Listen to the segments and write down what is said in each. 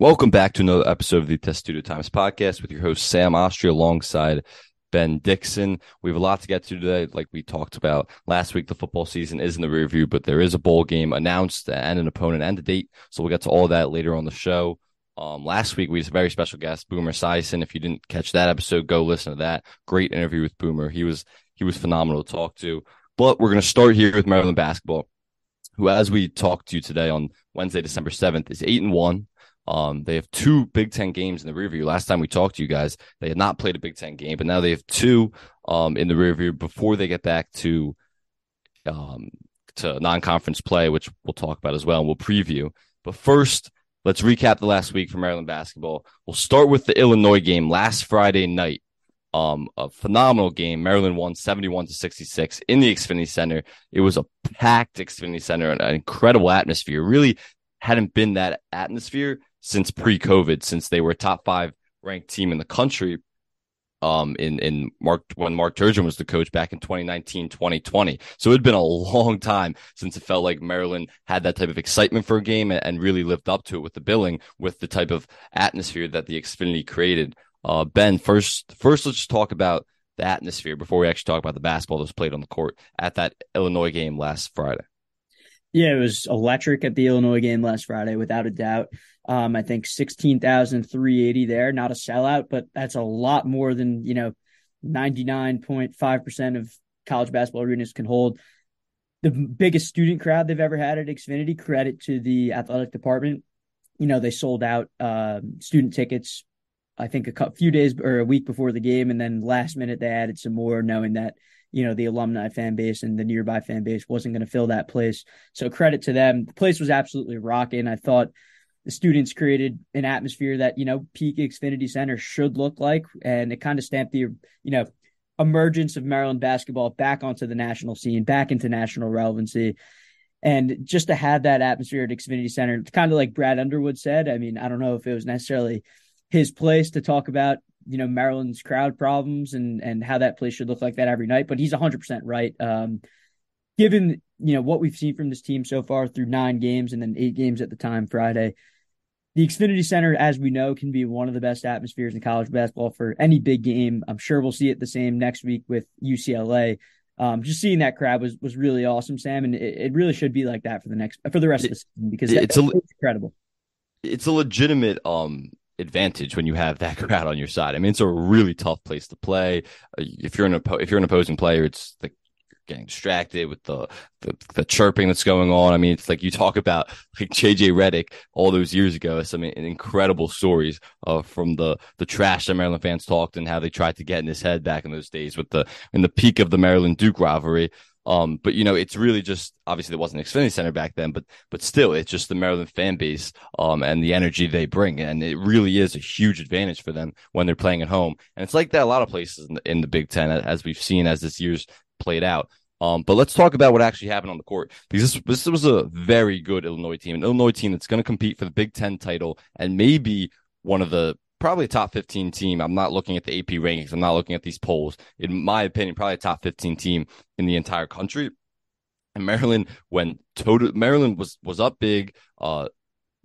Welcome back to another episode of the Testudo Times podcast with your host Sam Austria alongside Ben Dixon. We have a lot to get to today. Like we talked about last week, the football season is in the review, but there is a bowl game announced and an opponent and a date. So we'll get to all that later on the show. Um, last week we had a very special guest, Boomer Esiason. If you didn't catch that episode, go listen to that. Great interview with Boomer. He was he was phenomenal to talk to. But we're going to start here with Maryland basketball, who, as we talked to today on Wednesday, December seventh, is eight and one. Um, they have two Big Ten games in the rear view. Last time we talked to you guys, they had not played a Big Ten game, but now they have two um, in the rear view before they get back to um, to non-conference play, which we'll talk about as well, and we'll preview. But first, let's recap the last week for Maryland basketball. We'll start with the Illinois game last Friday night. Um, a phenomenal game. Maryland won 71 to 66 in the Xfinity Center. It was a packed Xfinity Center, and an incredible atmosphere. Really hadn't been that atmosphere since pre-COVID, since they were a top five ranked team in the country. Um, in in Mark when Mark Turgeon was the coach back in 2019, 2020. So it had been a long time since it felt like Maryland had that type of excitement for a game and, and really lived up to it with the billing, with the type of atmosphere that the Xfinity created. Uh, ben, first, first let's just talk about the atmosphere before we actually talk about the basketball that was played on the court at that Illinois game last Friday. Yeah, it was electric at the Illinois game last Friday, without a doubt. Um, I think 16,380 there, not a sellout, but that's a lot more than, you know, 99.5% of college basketball arenas can hold. The biggest student crowd they've ever had at Xfinity, credit to the athletic department. You know, they sold out uh, student tickets, I think a few days or a week before the game. And then last minute, they added some more, knowing that you know, the alumni fan base and the nearby fan base wasn't going to fill that place. So credit to them. The place was absolutely rocking. I thought the students created an atmosphere that, you know, peak Xfinity Center should look like. And it kind of stamped the, you know, emergence of Maryland basketball back onto the national scene, back into national relevancy. And just to have that atmosphere at Xfinity Center, kind of like Brad Underwood said, I mean, I don't know if it was necessarily his place to talk about you know Maryland's crowd problems and and how that place should look like that every night. But he's 100 percent right. Um, given you know what we've seen from this team so far through nine games and then eight games at the time Friday, the Xfinity Center, as we know, can be one of the best atmospheres in college basketball for any big game. I'm sure we'll see it the same next week with UCLA. Um, just seeing that crowd was was really awesome, Sam, and it, it really should be like that for the next for the rest it, of the season because it's, a, it's incredible. It's a legitimate um advantage when you have that crowd on your side. I mean, it's a really tough place to play. Uh, if you're an if you're an opposing player, it's like getting distracted with the, the, the chirping that's going on. I mean, it's like you talk about like JJ Redick all those years ago. Some incredible stories uh, from the the trash that Maryland fans talked and how they tried to get in his head back in those days with the in the peak of the Maryland Duke rivalry. Um, but you know, it's really just obviously there wasn't Xfinity Center back then, but but still, it's just the Maryland fan base, um, and the energy they bring, and it really is a huge advantage for them when they're playing at home. And it's like that a lot of places in the, in the Big Ten, as we've seen as this year's played out. Um, but let's talk about what actually happened on the court because this, this was a very good Illinois team, an Illinois team that's going to compete for the Big Ten title and maybe one of the probably a top 15 team. I'm not looking at the AP rankings. I'm not looking at these polls. In my opinion, probably a top 15 team in the entire country. And Maryland, when total Maryland was was up big, uh,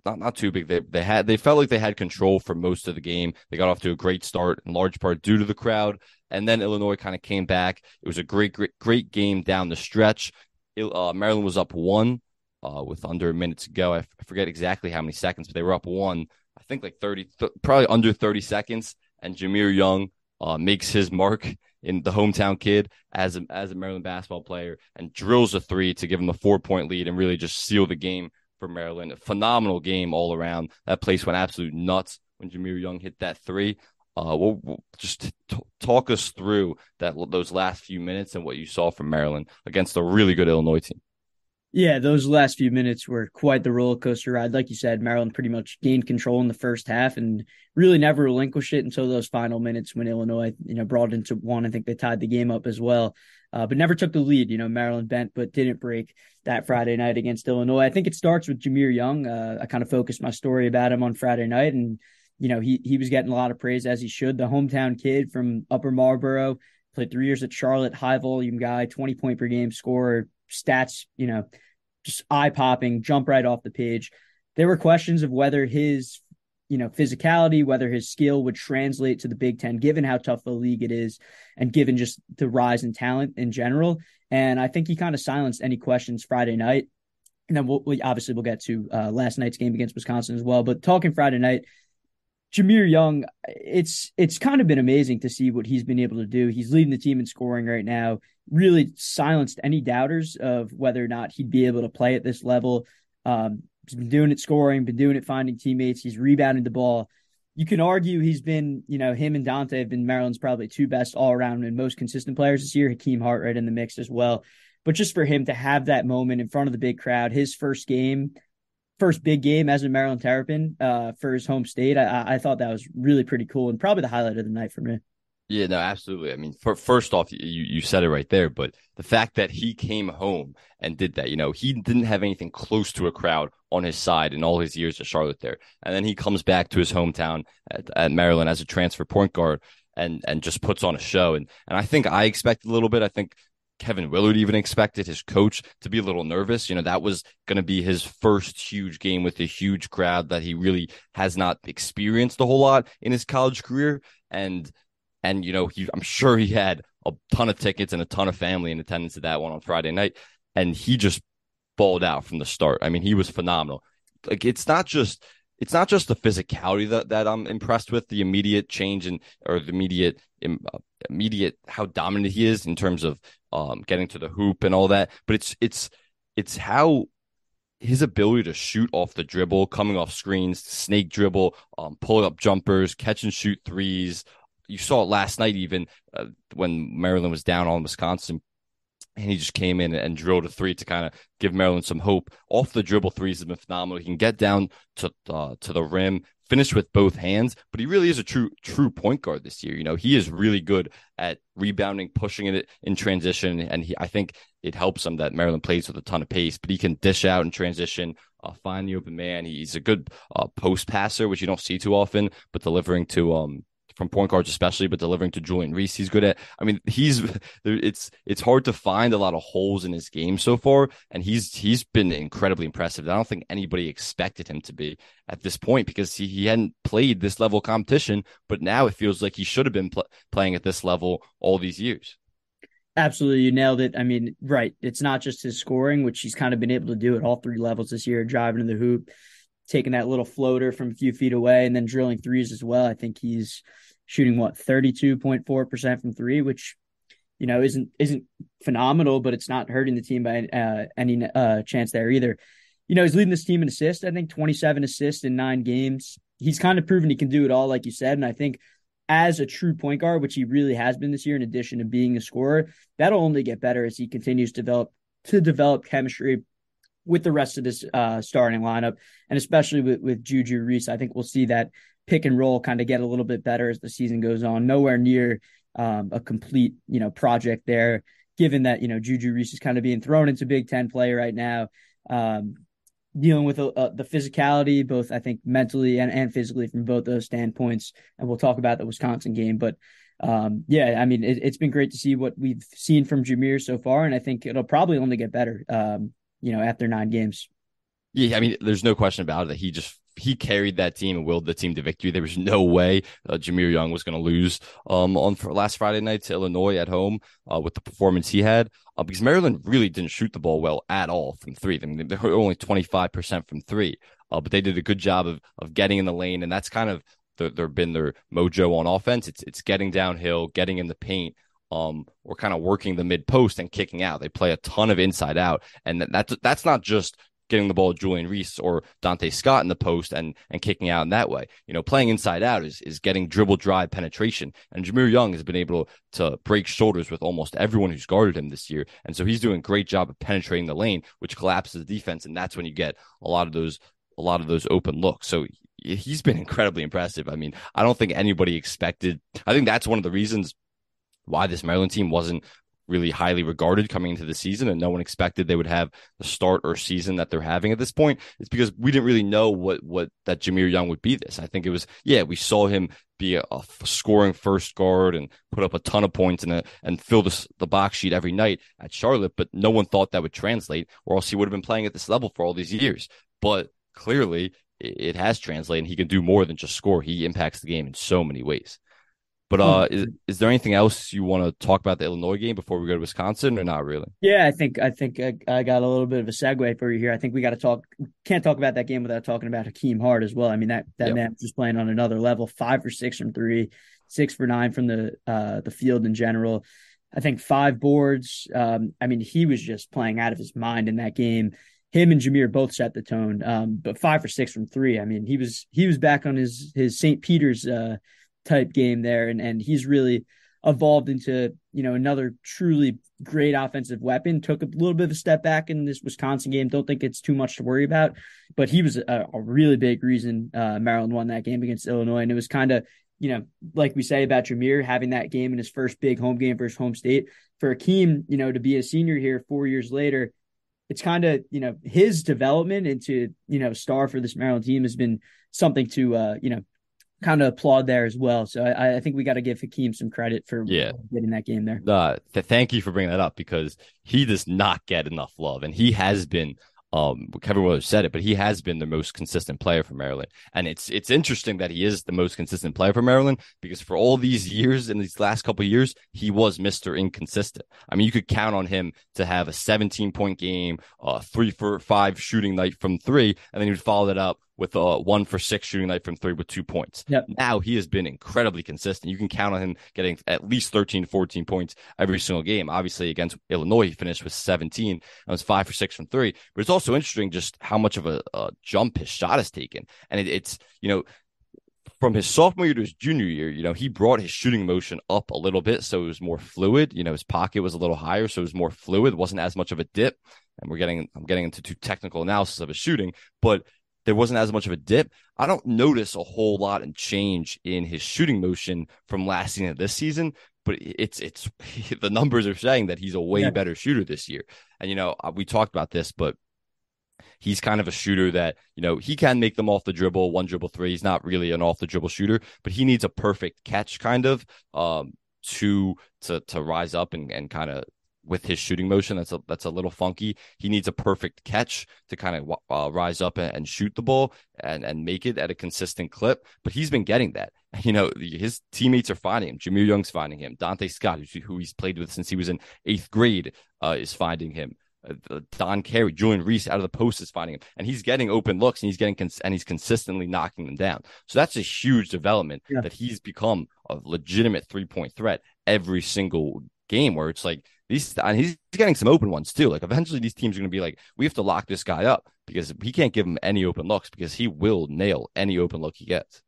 not not too big. They they had they felt like they had control for most of the game. They got off to a great start, in large part due to the crowd. And then Illinois kind of came back. It was a great great great game down the stretch. Uh, Maryland was up one uh, with under a minute to go. I, f- I forget exactly how many seconds, but they were up one I think like 30, th- probably under 30 seconds. And Jahmir Young uh, makes his mark in the hometown kid as a, as a Maryland basketball player and drills a three to give him the four point lead and really just seal the game for Maryland. A phenomenal game all around. That place went absolute nuts when Jahmir Young hit that three. Uh, we'll, we'll just t- talk us through that those last few minutes and what you saw from Maryland against a really good Illinois team. Yeah, those last few minutes were quite the roller coaster ride. Like you said, Maryland pretty much gained control in the first half and really never relinquished it until those final minutes when Illinois, you know, brought into one. I think they tied the game up as well, uh, but never took the lead. You know, Maryland bent but didn't break that Friday night against Illinois. I think it starts with Jahmir Young. Uh, I kind of focused my story about him on Friday night, and you know, he he was getting a lot of praise as he should. The hometown kid from Upper Marlboro played three years at Charlotte, high volume guy, twenty point per game scorer stats, you know, just eye popping, jump right off the page. There were questions of whether his you know, physicality, whether his skill would translate to the Big Ten, given how tough the league it is, and given just the rise in talent in general. And I think he kind of silenced any questions Friday night. And then we'll, we obviously we'll get to uh, last night's game against Wisconsin as well. But talking Friday night, Jahmir Young, it's it's kind of been amazing to see what he's been able to do. He's leading the team in scoring right now. Really silenced any doubters of whether or not he'd be able to play at this level. Um, He's been doing it scoring, been doing it finding teammates. He's rebounding the ball. You can argue he's been, you know, him and Donta have been Maryland's probably two best all around and most consistent players this year. Hakim Hart right in the mix as well. But just for him to have that moment in front of the big crowd, his first game, first big game as a Maryland Terrapin uh, for his home state, I, I thought that was really pretty cool and probably the highlight of the night for me. Yeah, no, absolutely. I mean, for, first off, you you said it right there, but the fact that he came home and did that, you know, he didn't have anything close to a crowd on his side in all his years at Charlotte there, and then he comes back to his hometown at, at Maryland as a transfer point guard and and just puts on a show. And and I think I expected a little bit. I think Kevin Willard even expected his coach to be a little nervous. You know, that was going to be his first huge game with a huge crowd that he really has not experienced a whole lot in his college career. And and, you know, he, I'm sure he had a ton of tickets and a ton of family in attendance at that one on Friday night. And he just balled out from the start. I mean, he was phenomenal. Like, it's not just, it's not just the physicality that, that I'm impressed with, the immediate change in, or the immediate, uh, immediate, how dominant he is in terms of, um, getting to the hoop and all that, but it's, it's, it's how his ability to shoot off the dribble, coming off screens, snake dribble, um, pull up jumpers, catch and shoot threes, you saw it last night, even uh, when Maryland was down on Wisconsin. And he just came in and drilled a three to kind of give Maryland some hope. Off the dribble threes has been phenomenal. He can get down to uh, to the rim, finish with both hands, but he really is a true true point guard this year. You know, he is really good at rebounding, pushing it in transition, and he I think it helps him that Maryland plays with a ton of pace. But he can dish out in transition, uh, find the open man. He's a good uh, post passer, which you don't see too often, but delivering to um from point guards especially, but delivering to Julian Reese, he's good at. I mean, he's it's it's hard to find a lot of holes in his game so far, and he's he's been incredibly impressive. I don't think anybody expected him to be at this point because he, he hadn't played this level competition, but now it feels like he should have been pl- playing at this level all these years. Absolutely, you nailed it. I mean, right. It's not just his scoring, which he's kind of been able to do at all three levels this year, driving to the hoop, taking that little floater from a few feet away, and then drilling threes as well. I think he's shooting what 32.4% from three, which you know isn't isn't phenomenal, but it's not hurting the team by uh, any uh, chance there either. You know, he's leading this team in assists. I think 27 assists in nine games. He's kind of proven he can do it all, like you said. And I think as a true point guard, which he really has been this year, in addition to being a scorer, that'll only get better as he continues to develop to develop chemistry with the rest of this uh, starting lineup, and especially with, with Juju Reese. I think we'll see that pick and roll kind of get a little bit better as the season goes on. Nowhere near um, a complete, you know, project there, given that, you know, Juju Reese is kind of being thrown into Big Ten play right now. Um, dealing with uh, uh, the physicality, both I think mentally and, and physically from both those standpoints. And we'll talk about the Wisconsin game, but um, yeah, I mean, it, has been great to see what we've seen from Jahmir so far, and I think it'll probably only get better, um, you know, after nine games. Yeah, I mean, there's no question about it that he just he carried that team and willed the team to victory. There was no way uh, Jahmir Young was going to lose um, on last Friday night to Illinois at home uh, with the performance he had uh, because Maryland really didn't shoot the ball well at all from three. I mean, they were only 25% from three, uh, but they did a good job of, of getting in the lane. And that's kind of the, their been their mojo on offense. It's, it's getting downhill, getting in the paint. Um, or kind of working the mid post and kicking out. They play a ton of inside out, and that's that's not just getting the ball to Julian Reese or Donta Scott in the post and and kicking out in that way. You know, playing inside out is is getting dribble drive penetration. And Jahmir Young has been able to break shoulders with almost everyone who's guarded him this year. And so he's doing a great job of penetrating the lane, which collapses the defense. And that's when you get a lot of those a lot of those open looks. So he's been incredibly impressive. I mean, I don't think anybody expected. I think that's one of the reasons why this Maryland team wasn't really highly regarded coming into the season, and no one expected they would have the start or season that they're having at this point. It's because we didn't really know what what that Jahmir Young would be. This, I think it was, yeah, we saw him be a, a scoring first guard and put up a ton of points and a, and fill the the box sheet every night at Charlotte, but no one thought that would translate, or else he would have been playing at this level for all these years. But clearly, it has translated. and he can do more than just score. He impacts the game in so many ways. But uh, is, is there anything else you want to talk about the Illinois game before we go to Wisconsin, or not really? Yeah, I think I think I, I got a little bit of a segue for you here. I think we got to talk. Can't talk about that game without talking about Hakim Hart as well. I mean that that yep. man just playing on another level. Five for six from three, six for nine from the uh, the field in general. I think five boards. Um, I mean he was just playing out of his mind in that game. Him and Jahmir both set the tone. Um, but five for six from three. I mean he was he was back on his his St. Peter's. Uh, type game there, and and he's really evolved into you know another truly great offensive weapon. Took a little bit of a step back in this Wisconsin game. Don't think it's too much to worry about, but he was a, a really big reason uh, Maryland won that game against Illinois, and it was kind of you know like we say about Jahmir having that game in his first big home game versus home state for Hakim, you know, to be a senior here four years later. It's kind of you know his development into you know star for this Maryland team has been something to uh, you know kind of applaud there as well. So I, I think we got to give Hakim some credit for yeah. getting that game there. Uh, th- thank you for bringing that up because he does not get enough love, and he has been. Um, Kevin Willard said it, but he has been the most consistent player for Maryland, and it's it's interesting that he is the most consistent player for Maryland because for all these years in these last couple years, he was Mister Inconsistent. I mean, you could count on him to have a 17 point game, uh, three for five shooting night from three, and then he would follow that up with a one for six shooting night from three with two points. Yep. Now he has been incredibly consistent. You can count on him getting at least 13, 14 points every single game. Obviously, against Illinois, he finished with 17 and was five for six from three. But it's also interesting just how much of a, a jump his shot has taken. And it, it's, you know, from his sophomore year to his junior year, you know, he brought his shooting motion up a little bit. So it was more fluid. You know, his pocket was a little higher. So it was more fluid. Wasn't as much of a dip. And we're getting, I'm getting into too technical analysis of his shooting, but there wasn't as much of a dip. I don't notice a whole lot in change in his shooting motion from last season to this season, but it's it's the numbers are saying that he's a way yeah. better shooter this year. And you know, uh, we talked about this, but he's kind of a shooter that you know he can make them off the dribble, one dribble three. He's not really an off the dribble shooter, but he needs a perfect catch kind of um, to to to rise up and and kind of with his shooting motion. That's a that's a little funky. He needs a perfect catch to kind of uh, rise up and, and, shoot the ball and and make it at a consistent clip. But he's been getting that. You know, his teammates are finding him. jahmir Young's finding him. donta Scott, who he's played with since he was in eighth grade, uh, is finding him. Uh, Don Carey, Julian Reese out of the post is finding him, and he's getting open looks, and he's getting cons- and he's consistently knocking them down. So that's a huge development yeah. that he's become a legitimate three point threat every single game. Where it's like these and he's getting some open ones too. Like eventually these teams are going to be like, we have to lock this guy up because he can't give him any open looks because he will nail any open look he gets.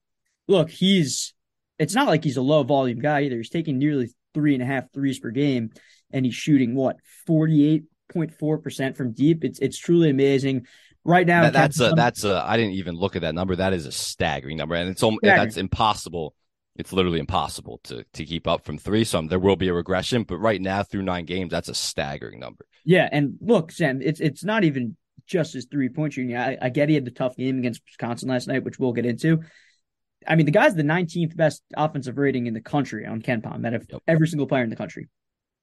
Look, he's it's not like he's a low volume guy either. He's taking nearly three and a half threes per game and he's shooting what 48.4% from deep. It's it's truly amazing. Right now, that, that's a that's a I didn't even look at that number. That is a staggering number, and it's staggering. that's impossible it's literally impossible to to keep up from three. So there will be a regression, but right now through nine games, that's a staggering number. Yeah, and look, Sam, it's it's not even just his three point shooting. I, I get he had the tough game against Wisconsin last night, which we'll get into. I mean, the guy's the 19th best offensive rating in the country on KenPom out of yep. every single player in the country.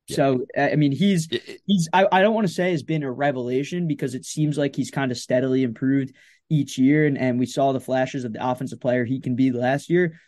Yeah. So I mean, he's he's I, I don't want to say has been a revelation because it seems like he's kind of steadily improved each year, and and we saw the flashes of the offensive player he can be last year.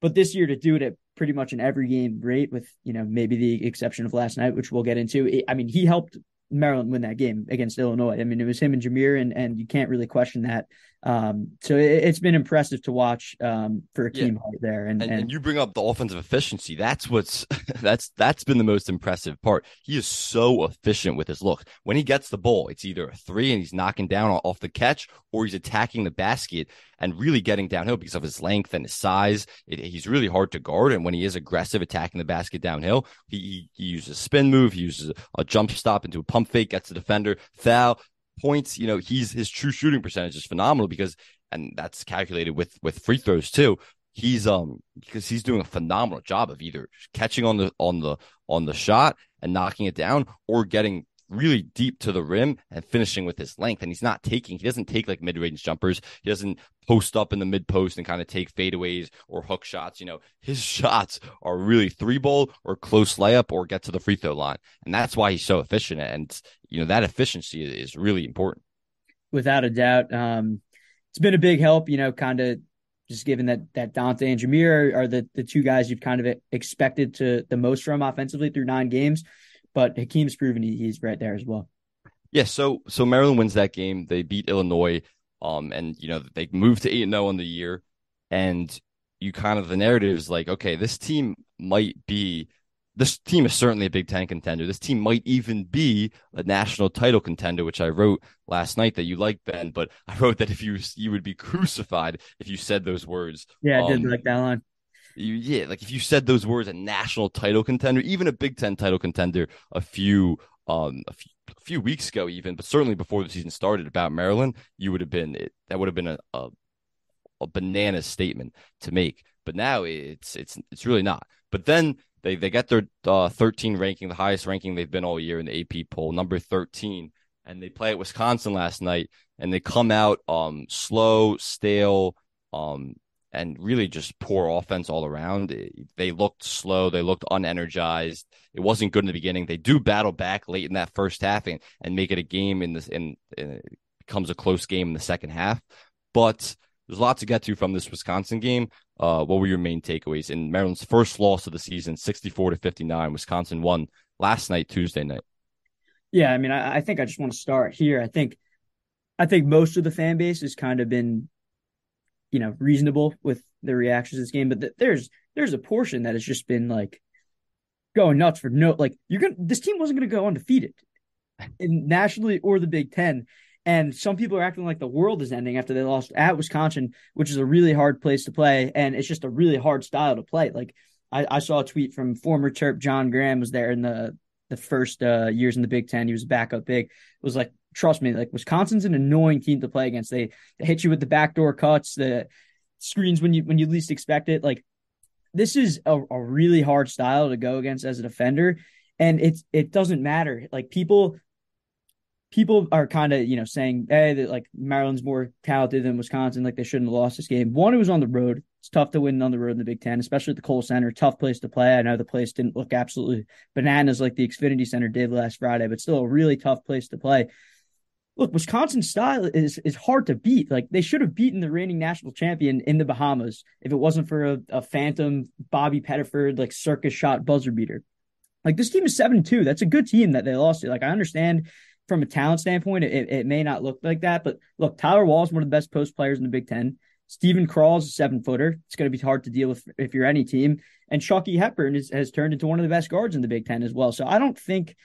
But this year to do it at pretty much an every game rate, with you know maybe the exception of last night, which we'll get into. I mean, he helped Maryland win that game against Illinois. I mean, it was him and Jahmir, and and you can't really question that. Um, so it, has been impressive to watch um, for a team yeah. there. And, and, and, you bring up the offensive efficiency. That's what's that's that's been the most impressive part. He is so efficient with his look. When he gets the ball, it's either a three and he's knocking down off the catch, or he's attacking the basket and really getting downhill because of his length and his size. It, he's really hard to guard. And when he is aggressive attacking the basket downhill, he, he, he uses a spin move, he uses a, a jump stop into a pump fake, gets the defender, foul, points, you know, he's his true shooting percentage is phenomenal because, and that's calculated with with free throws too. He's um because he's doing a phenomenal job of either catching on the on the on the shot and knocking it down or getting really deep to the rim and finishing with his length. And he's not taking, he doesn't take like mid range jumpers. He doesn't post up in the mid post and kind of take fadeaways or hook shots. You know, his shots are really three ball or close layup or get to the free throw line. And that's why he's so efficient. And, you know, that efficiency is really important. Without a doubt. Um, it's been a big help, you know, kind of just given that that Donta and Jahmir are, the the two guys you've kind of expected to the most from offensively through nine games, but Hakim's proven he, he's right there as well. Yeah, so so Maryland wins that game. They beat Illinois, um, and you know they moved to eight and zero oh on the year, and you kind of the narrative is like, okay, this team might be this team is certainly a Big Ten contender. This team might even be a national title contender, which I wrote last night that you like, Ben. But I wrote that if you you would be crucified if you said those words. Yeah, I did um, like that line. You, yeah, like if you said those words, a national title contender, even a Big Ten title contender, a few um a few, a few weeks ago, even, but certainly before the season started about Maryland, you would have been it, that would have been a, a a banana statement to make. But now it's it's it's really not. But then they they get their uh, 13 ranking, the highest ranking they've been all year in the AP poll, number 13, and they play at Wisconsin last night, and they come out um slow, stale, um and really just poor offense all around. They looked slow. They looked unenergized. It wasn't good in the beginning. They do battle back late in that first half and, and make it a game in this in, in it becomes a close game in the second half. But there's a lot to get to from this Wisconsin game. Uh, what were your main takeaways in Maryland's first loss of the season, 64 to 59? Wisconsin won last night, Tuesday night. Yeah, I mean, I, I think I just want to start here. I think, I think most of the fan base has kind of been, you know, reasonable with the reactions to this game, but th- there's there's a portion that has just been like going nuts for no like you're gonna this team wasn't gonna go undefeated nationally or the Big Ten. And some people are acting like the world is ending after they lost at Wisconsin, which is a really hard place to play. And it's just a really hard style to play. Like I, I saw a tweet from former Terp John Graham was there in the the first uh, years in the Big Ten. He was a backup big. It was like, trust me, like Wisconsin's an annoying team to play against. They they hit you with the backdoor cuts, the screens when you when you least expect it. Like this is a, a really hard style to go against as a defender. And it's it doesn't matter. Like people people are kind of you know saying hey that like Maryland's more talented than Wisconsin like they shouldn't have lost this game. One, it was on the road. It's tough to win on the road in the Big Ten, especially at the Kohl Center. Tough place to play. I know the place didn't look absolutely bananas like the Xfinity Center did last Friday, but still a really tough place to play. Look, Wisconsin's style is is hard to beat. Like they should have beaten the reigning national champion in the Bahamas if it wasn't for a, a phantom Bobby Pettiford like circus shot buzzer beater. Like this team is seven two. That's a good team that they lost to. Like I understand from a talent standpoint, it, it may not look like that. But look, Tyler Wahl is one of the best post players in the Big Ten. Steven is a seven footer. It's going to be hard to deal with if you're any team. And Chucky Hepburn is, has turned into one of the best guards in the Big Ten as well. So I don't think,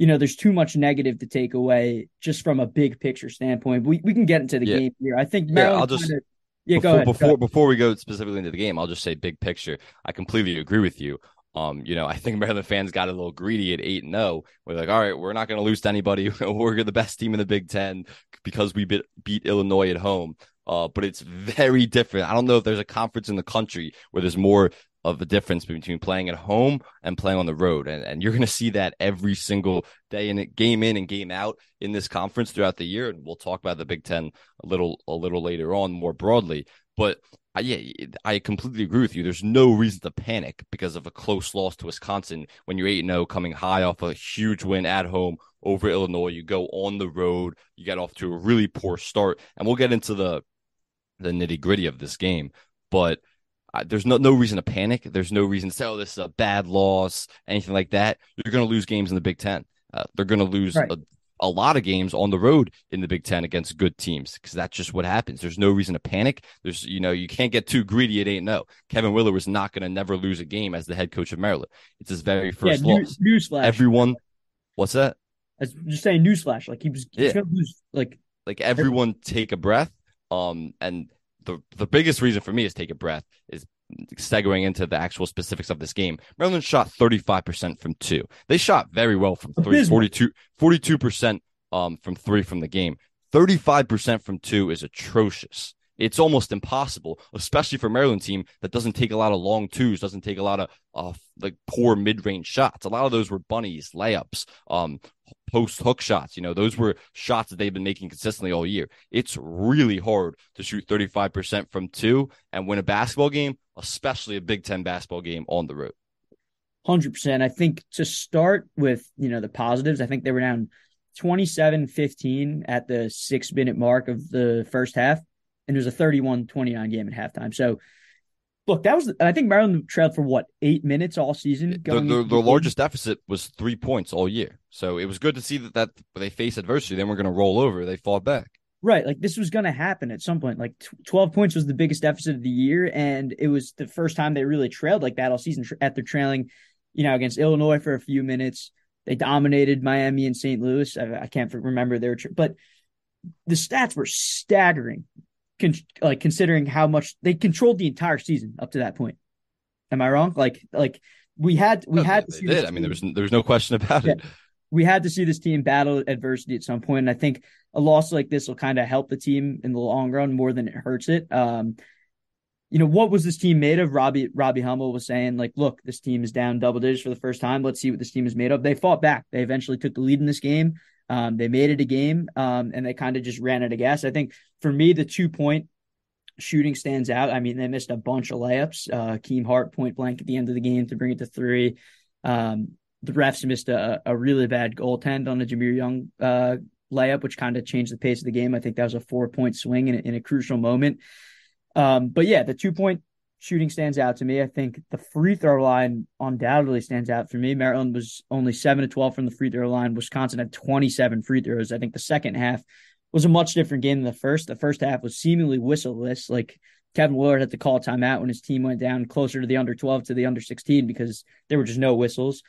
you know, there's too much negative to take away just from a big picture standpoint. We we can get into the yeah. game here. I think Maryland yeah, I'll just kinda, yeah, before, go ahead. Before go ahead. before we go specifically into the game, I'll just say big picture. I completely agree with you. Um, you know, I think Maryland fans got a little greedy at eight and zero. Oh. We're like, all right, we're not going to lose to anybody. we're the best team in the Big Ten because we beat, beat Illinois at home. Uh, but it's very different. I don't know if there's a conference in the country where there's more of a difference between playing at home and playing on the road. And, and you're going to see that every single day in game in and game out in this conference throughout the year. And we'll talk about the Big Ten a little, a little later on more broadly. But I, yeah, I completely agree with you. There's no reason to panic because of a close loss to Wisconsin when you're 8 0 coming high off a huge win at home over Illinois. You go on the road, you get off to a really poor start, and we'll get into the the nitty gritty of this game. But uh, there's no no reason to panic. There's no reason to say, "Oh, this is a bad loss," anything like that. You're going to lose games in the Big Ten. Uh, they're going to lose right. a, a lot of games on the road in the Big Ten against good teams because that's just what happens. There's no reason to panic. There's, you know, you can't get too greedy It ain't no. Kevin Willard was not going to never lose a game as the head coach of Maryland. It's his very first yeah, loss. Newsflash. Everyone, what's that? I was just saying newsflash. Like he was, yeah. lose, like, like everyone take a breath. Um, and the the biggest reason for me is take a breath is segueing into the actual specifics of this game, Maryland shot 35% from two. They shot very well from three, 42, 42% um, from three from the game. 35% from two is atrocious. It's almost impossible, especially for Maryland team that doesn't take a lot of long twos, doesn't take a lot of uh, like poor mid range shots. A lot of those were bunnies, layups, um, post hook shots. You know, those were shots that they've been making consistently all year. It's really hard to shoot 35% from two and win a basketball game, especially a Big Ten basketball game on the road. 100%. I think to start with, you know, the positives, I think they were down 27 15 at the six minute mark of the first half. and it was a 31-29 game at halftime. So look, that was I think Maryland trailed for what eight minutes all season. The, the, the largest deficit was three points all year, so it was good to see that that they faced adversity. Then we're going to roll over. They fought back. Right, like this was going to happen at some point. Like twelve points was the biggest deficit of the year, and it was the first time they really trailed like that all season. After trailing, you know, against Illinois for a few minutes, they dominated Miami and St. Louis. I, I can't remember their, but the stats were staggering con- like considering how much they controlled the entire season up to that point. Am I wrong? Like like we had we no, had they, they did. I mean, there was there was no question about yeah. it. We had to see this team battle adversity at some point, and I think a loss like this will kind of help the team in the long run more than it hurts it. Um, you know, what was this team made of? Robbie Robbie Hummel was saying, like, look, this team is down double digits for the first time. Let's see what this team is made of. They fought back. They eventually took the lead in this game. Um, they made it a game, um, and they kind of just ran out of gas. I think for me, the two point shooting stands out. I mean, they missed a bunch of layups. Uh, Keem Hart point blank at the end of the game to bring it to three. Um, the refs missed a, a really bad goaltend on a Jahmir Young uh, layup, which kind of changed the pace of the game. I think that was a four point swing in a, in a crucial moment. Um, but yeah, the two point shooting stands out to me. I think the free throw line undoubtedly stands out for me. Maryland was only 7 to 12 from the free throw line. Wisconsin had 27 free throws. I think the second half was a much different game than the first. The first half was seemingly whistleless. Like Kevin Willard had to call a timeout when his team went down closer to the under 12 to the under 16 because there were just no whistles.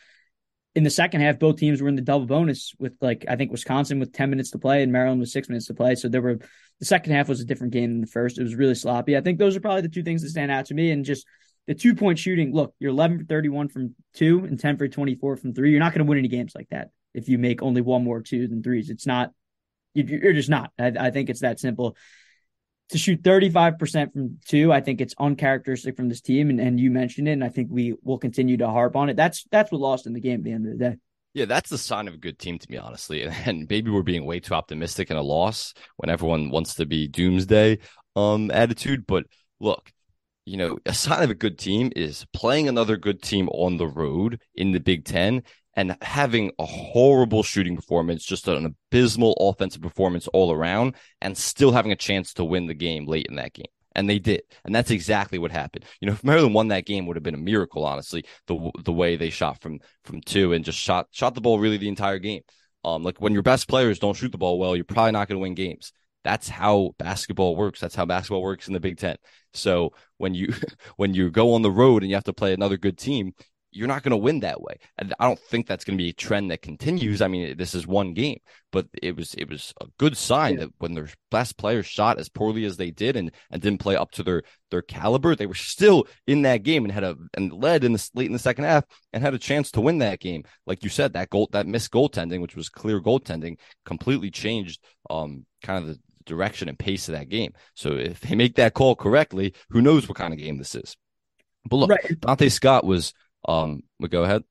In the second half, both teams were in the double bonus with like I think Wisconsin with 10 minutes to play and Maryland with six minutes to play. So there were the second half was a different game than the first. It was really sloppy. I think those are probably the two things that stand out to me. And just the two point shooting. Look, you're 11 for 31 from two and 10 for 24 from three. You're not going to win any games like that if you make only one more twos than threes. It's not. You're just not. I, I think it's that simple. To shoot 35% from two, I think it's uncharacteristic from this team. And, and you mentioned it, and I think we will continue to harp on it. That's that's what lost in the game at the end of the day. Yeah, that's the sign of a good team to me, honestly. And maybe we're being way too optimistic in a loss when everyone wants to be doomsday um attitude. But look, you know, a sign of a good team is playing another good team on the road in the Big Ten and having a horrible shooting performance, just an abysmal offensive performance all around, and still having a chance to win the game late in that game and they did, and that's exactly what happened. You know, if Maryland won that game, would have been a miracle, honestly. The the way they shot from from two and just shot shot the ball really the entire game. Um, like when your best players don't shoot the ball well, you're probably not going to win games. That's how basketball works. That's how basketball works in the Big Ten. So when you when you go on the road and you have to play another good team, you're not going to win that way. And I don't think that's going to be a trend that continues. I mean, this is one game, but it was it was a good sign yeah. that when their best players shot as poorly as they did and and didn't play up to their their caliber, they were still in that game and had a and led in the late in the second half and had a chance to win that game. Like you said, that goal that missed goaltending, which was clear goaltending, completely changed um kind of the direction and pace of that game. So if they make that call correctly, who knows what kind of game this is. But look, right. Donta Scott was um, but go ahead.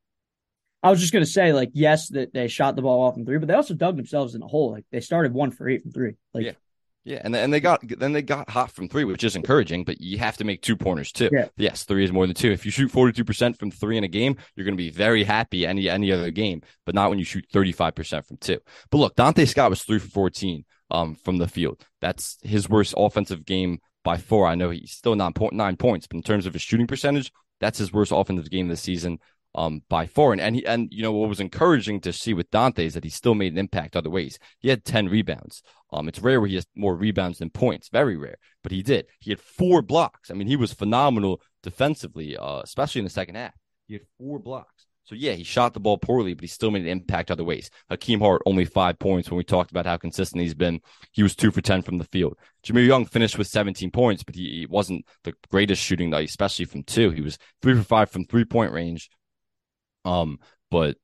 I was just going to say, like, yes, that they shot the ball off from three, but they also dug themselves in a hole. Like, they started one for eight from three. Like, yeah, yeah, and and they got then they got hot from three, which is encouraging. But you have to make two pointers too. Yeah. Yes, three is more than two. If you shoot forty two percent from three in a game, you're going to be very happy any any other game, but not when you shoot thirty five percent from two. But look, Donta Scott was three for fourteen um from the field. That's his worst offensive game by four. I know he's still nine point nine points, but in terms of his shooting percentage, that's his worst offensive game this season um, by four. And and, and you know what was encouraging to see with Donta is that he still made an impact other ways. He had ten rebounds. Um, it's rare where he has more rebounds than points. Very rare, but he did. He had four blocks. I mean, he was phenomenal defensively, uh, especially in the second half. He had four blocks. So yeah, he shot the ball poorly, but he still made an impact other ways. Hakim Hart only five points when we talked about how consistent he's been. He was two for ten from the field. Jahmir Young finished with 17 points, but he, he wasn't the greatest shooting night, especially from two. He was three for five from three point range. Um, but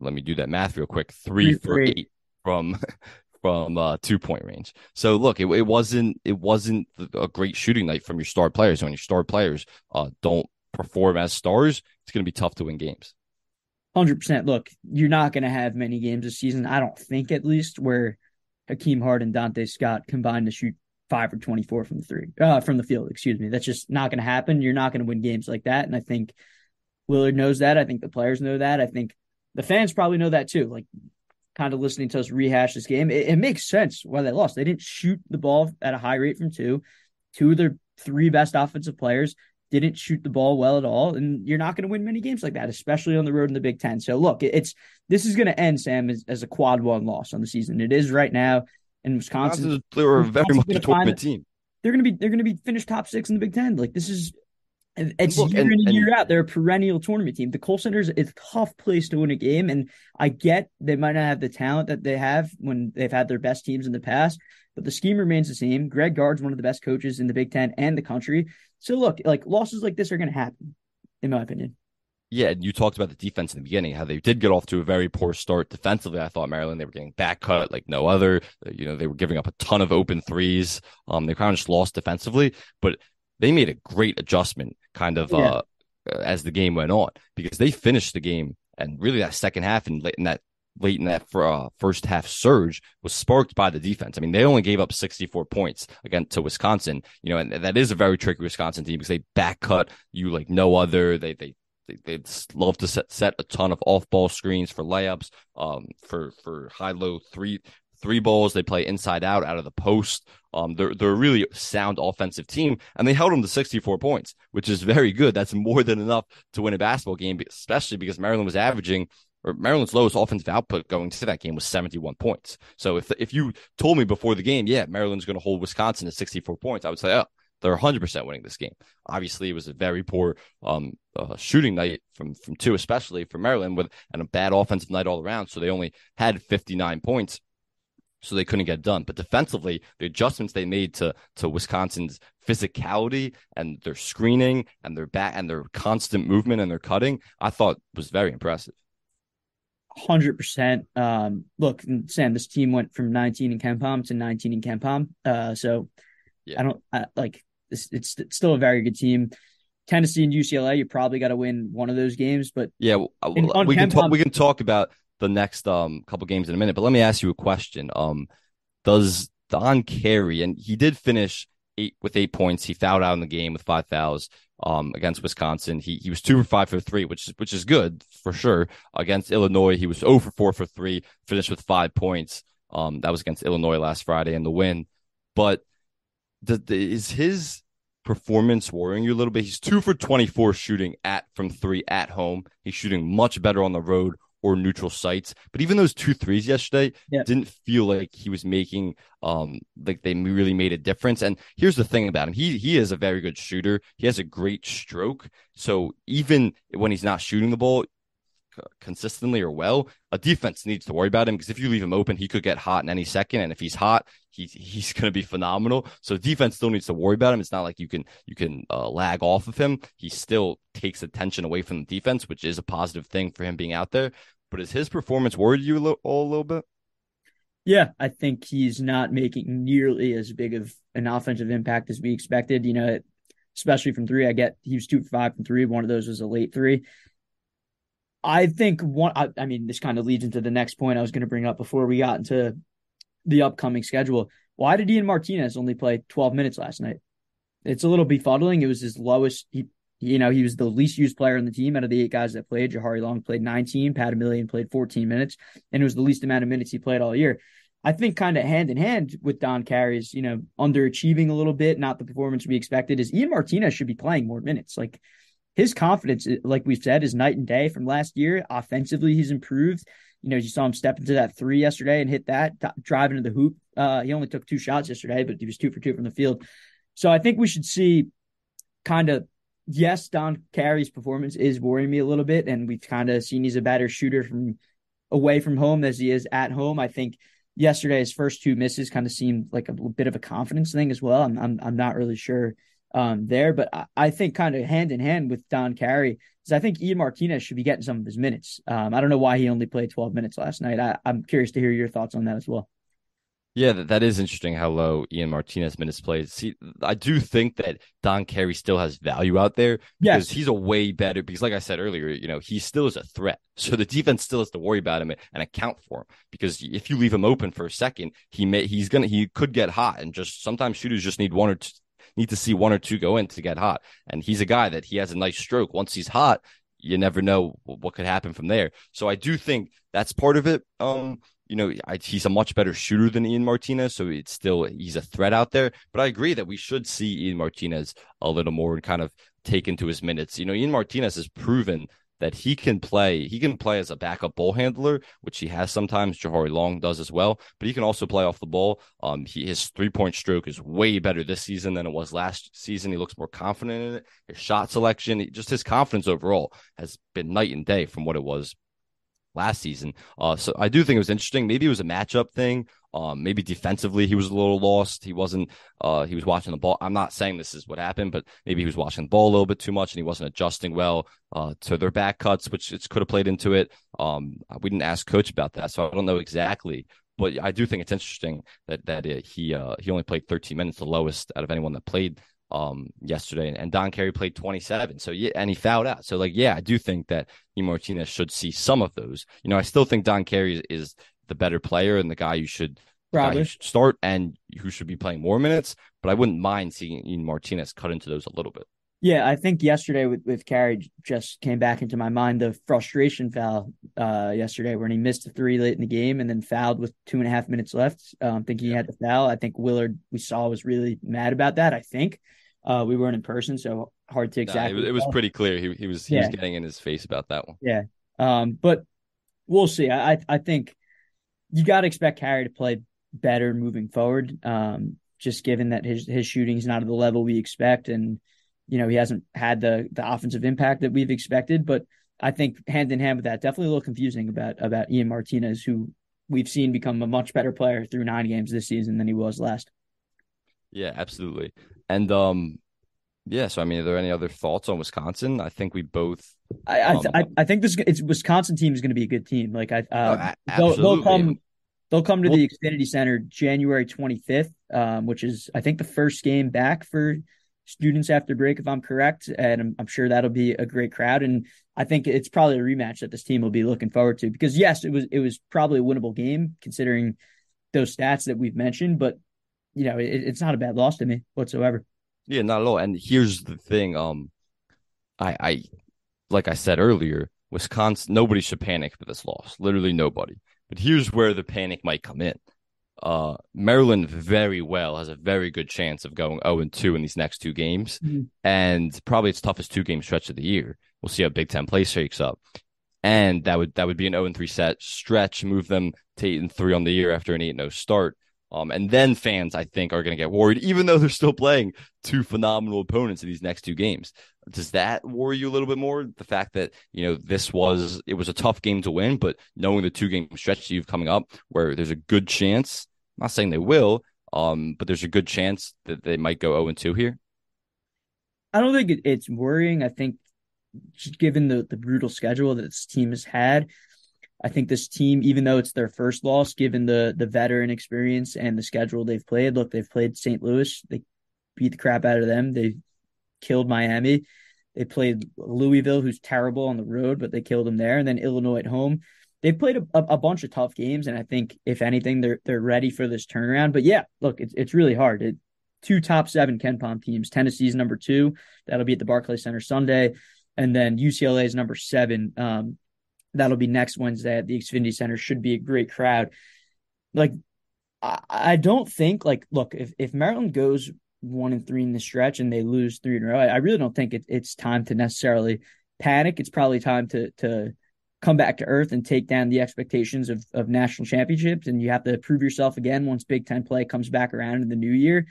let me do that math real quick. Three, three for eight from from uh, two point range. So look, it, it wasn't it wasn't a great shooting night from your star players. When your star players uh, don't perform as stars, it's going to be tough to win games hundred percent. Look, you're not going to have many games this season. I don't think, at least, where Hakim Hart and Donta Scott combine to shoot five or twenty four from the three, uh, from the field. Excuse me. That's just not going to happen. You're not going to win games like that. And I think Willard knows that. I think the players know that. I think the fans probably know that too. Like, kind of listening to us rehash this game, it, it makes sense why they lost. They didn't shoot the ball at a high rate from two. two of their three best offensive players didn't shoot the ball well at all, and you're not going to win many games like that, especially on the road in the Big Ten. So look, it's this is going to end, Sam, as, as, a quad one loss on the season. It is right now, in Wisconsin. They were very much a tournament team. They're going to be they're going to be finished top six in the Big Ten. Like this is it's Look, year and, in and year out. They're a perennial tournament team. The Kohl Center is a tough place to win a game, and I get they might not have the talent that they have when they've had their best teams in the past, but the scheme remains the same. Greg Gard's one of the best coaches in the Big Ten and the country. So look, like losses like this are going to happen, in my opinion. Yeah, and you talked about the defense in the beginning, how they did get off to a very poor start defensively. I thought Maryland they were getting back cut like no other. You know, they were giving up a ton of open threes. Um, they kind of just lost defensively, but they made a great adjustment kind of yeah. uh as the game went on because they finished the game and really that second half and late in that late in that uh, first half surge was sparked by the defense. I mean, they only gave up 64 points again to Wisconsin, you know, and that is a very tricky Wisconsin team because they back cut you like no other. They they they, they love to set, set a ton of off ball screens for layups, um, for for high low three three balls. They play inside out out of the post. Um, they're they're a really sound offensive team, and they held them to 64 points, which is very good. That's more than enough to win a basketball game, especially because Maryland was averaging or Maryland's lowest offensive output going to that game was 71 points. So if if you told me before the game, yeah, Maryland's going to hold Wisconsin to 64 points, I would say, oh, they're 100% winning this game. Obviously, it was a very poor um, uh, shooting night from from two, especially for Maryland, with and a bad offensive night all around. So they only had 59 points, so they couldn't get done. But defensively, the adjustments they made to to Wisconsin's physicality and their screening and their back and their constant movement and their cutting, I thought was very impressive. Hundred um, percent. Look, Sam, this team went from 19 in KenPom to 19 in KenPom. Uh, so yeah. I don't I, like it's, it's, it's still a very good team. Tennessee and UCLA, you probably got to win one of those games. But yeah, in, we can talk. We can talk about the next um couple games in a minute. But let me ask you a question. Um, does Don Carey and he did finish eight with eight points. He fouled out in the game with five fouls um against Wisconsin. He he was two for five for three, which is which is good for sure. Against Illinois, he was 0 for four for three, finished with five points. Um, that was against Illinois last Friday in the win. But the, the, is his performance worrying you a little bit? He's two for 24 shooting at from three at home. He's shooting much better on the road or neutral sites. But even those two threes yesterday yeah. didn't feel like he was making um like they really made a difference. And here's the thing about him. He he is a very good shooter. He has a great stroke. So even when he's not shooting the ball, consistently or well, a defense needs to worry about him because if you leave him open, he could get hot in any second. And if he's hot, he's he's going to be phenomenal. So defense still needs to worry about him. It's not like you can you can uh, lag off of him. He still takes attention away from the defense, which is a positive thing for him being out there. But is his performance worried you a little, all a little bit? Yeah, I think he's not making nearly as big of an offensive impact as we expected. You know, especially from three. I get he was two for five from three. One of those was a late three. I think one. I, I mean, this kind of leads into the next point I was going to bring up before we got into the upcoming schedule. Why did Ian Martinez only play 12 minutes last night? It's a little befuddling. It was his lowest. He, you know, he was the least used player on the team out of the eight guys that played. Jahari Long played 19, Pat Emilien played 14 minutes, and it was the least amount of minutes he played all year. I think kind of hand in hand with Don Carey's, you know, underachieving a little bit, not the performance we expected, is Ian Martinez should be playing more minutes. Like his confidence, like we've said, is night and day from last year. Offensively, he's improved. You know, you saw him step into that three yesterday and hit that, drive into the hoop. Uh, he only took two shots yesterday, but he was two for two from the field. So I think we should see kind of, yes, Don Carey's performance is worrying me a little bit. And we've kind of seen he's a better shooter from away from home as he is at home. I think yesterday's first two misses kind of seemed like a bit of a confidence thing as well. I'm, I'm, I'm not really sure um, there. But I, I think kind of hand in hand with Don Carey is I think Ian Martinez should be getting some of his minutes. Um, I don't know why he only played 12 minutes last night. I, I'm curious to hear your thoughts on that as well. Yeah, that, that is interesting how low Ian Martinez minutes played. See, I do think that Don Carey still has value out there because yes. he's a way better. Because, like I said earlier, you know, he still is a threat. So the defense still has to worry about him and account for him. Because if you leave him open for a second, he may he's gonna he could get hot. And just sometimes shooters just need one or two, need to see one or two go in to get hot. And he's a guy that he has a nice stroke. Once he's hot, you never know what could happen from there. So I do think that's part of it. Um, you know, I, he's a much better shooter than Ian Martinez, so it's still he's a threat out there. But I agree that we should see Ian Martinez a little more and kind of take into his minutes. You know, Ian Martinez has proven that he can play. He can play as a backup ball handler, which he has sometimes. Jahari Long does as well, but he can also play off the ball. Um, he his three point stroke is way better this season than it was last season. He looks more confident in it. His shot selection, just his confidence overall, has been night and day from what it was last season. Uh, so I do think it was interesting. Maybe it was a matchup thing. Um, maybe defensively he was a little lost. He wasn't. Uh, he was watching the ball. I'm not saying this is what happened, but maybe he was watching the ball a little bit too much and he wasn't adjusting well uh, to their back cuts, which it could have played into it. Um, we didn't ask coach about that, so I don't know exactly. But I do think it's interesting that that it, he uh, he only played 13 minutes, the lowest out of anyone that played um yesterday and Don Carey played 27 so yeah and he fouled out so like yeah I do think that E Martinez should see some of those you know I still think Don Carey is, is the better player and the guy you should, guy you should start and who should be playing more minutes but I wouldn't mind seeing Ian Martinez cut into those a little bit yeah, I think yesterday with with Carey just came back into my mind the frustration foul uh, yesterday when he missed a three late in the game and then fouled with two and a half minutes left. Um, thinking he had the foul. I think Willard we saw was really mad about that. I think uh, we weren't in person, so hard to exactly. Nah, it, was, it was pretty clear. He he was he yeah. was getting in his face about that one. Yeah. Um, but we'll see. I I think you got to expect Carey to play better moving forward. Um, just given that his his shooting is not at the level we expect, and you know he hasn't had the the offensive impact that we've expected. But I think hand in hand with that, definitely a little confusing about about Ian Martinez, who we've seen become a much better player through nine games this season than he was last. Yeah, absolutely. And um, yeah. So I mean, are there any other thoughts on Wisconsin? I think we both. I I, um, I, I think this it's Wisconsin team is going to be a good team. Like I, uh, oh, they'll, they'll, come. They'll come to well, the Xfinity Center January 25th, um, which is I think the first game back for students after break, if I'm correct, and I'm, I'm sure that'll be a great crowd. And I think it's probably a rematch that this team will be looking forward to because yes, it was it was probably a winnable game considering those stats that we've mentioned, but you know, it, it's not a bad loss to me whatsoever. Yeah, not at all. And here's the thing. Um, I, I, like I said earlier, Wisconsin, nobody should panic for this loss. Literally nobody. But here's where the panic might come in. Uh, Maryland very well has a very good chance of going 0 and 2 in these next two games, mm-hmm. and probably its toughest two game stretch of the year. We'll see how Big Ten play shakes up, and that would that would be an 0 and 3 set stretch, move them to 8 and 3 on the year after an 8 0 start. Um, and then fans, I think, are going to get worried, even though they're still playing two phenomenal opponents in these next two games. Does that worry you a little bit more? The fact that you know this was it was a tough game to win, but knowing the two game stretch you've coming up, where there's a good chance, I'm not saying they will, um, but there's a good chance that they might go 0 and 2 here. I don't think it's worrying. I think given the the brutal schedule that this team has had, I think this team, even though it's their first loss, given the the veteran experience and the schedule they've played, look, they've played St. Louis, they beat the crap out of them. They killed Miami. They played Louisville, who's terrible on the road, but they killed them there, and then Illinois at home. They've played a, a bunch of tough games, and I think if anything, they're they're ready for this turnaround. But yeah, look, it's it's really hard. It, two top seven KenPom teams. Tennessee's number two. That'll be at the Barclays Center Sunday, and then UCLA's number seven. Um, That'll be next Wednesday at the Xfinity Center. Should be a great crowd. Like, I, I don't think like look if if Maryland goes one and three in the stretch and they lose three in a row, I, I really don't think it, it's time to necessarily panic. It's probably time to to come back to earth and take down the expectations of of national championships. And you have to prove yourself again once Big Ten play comes back around in the new year.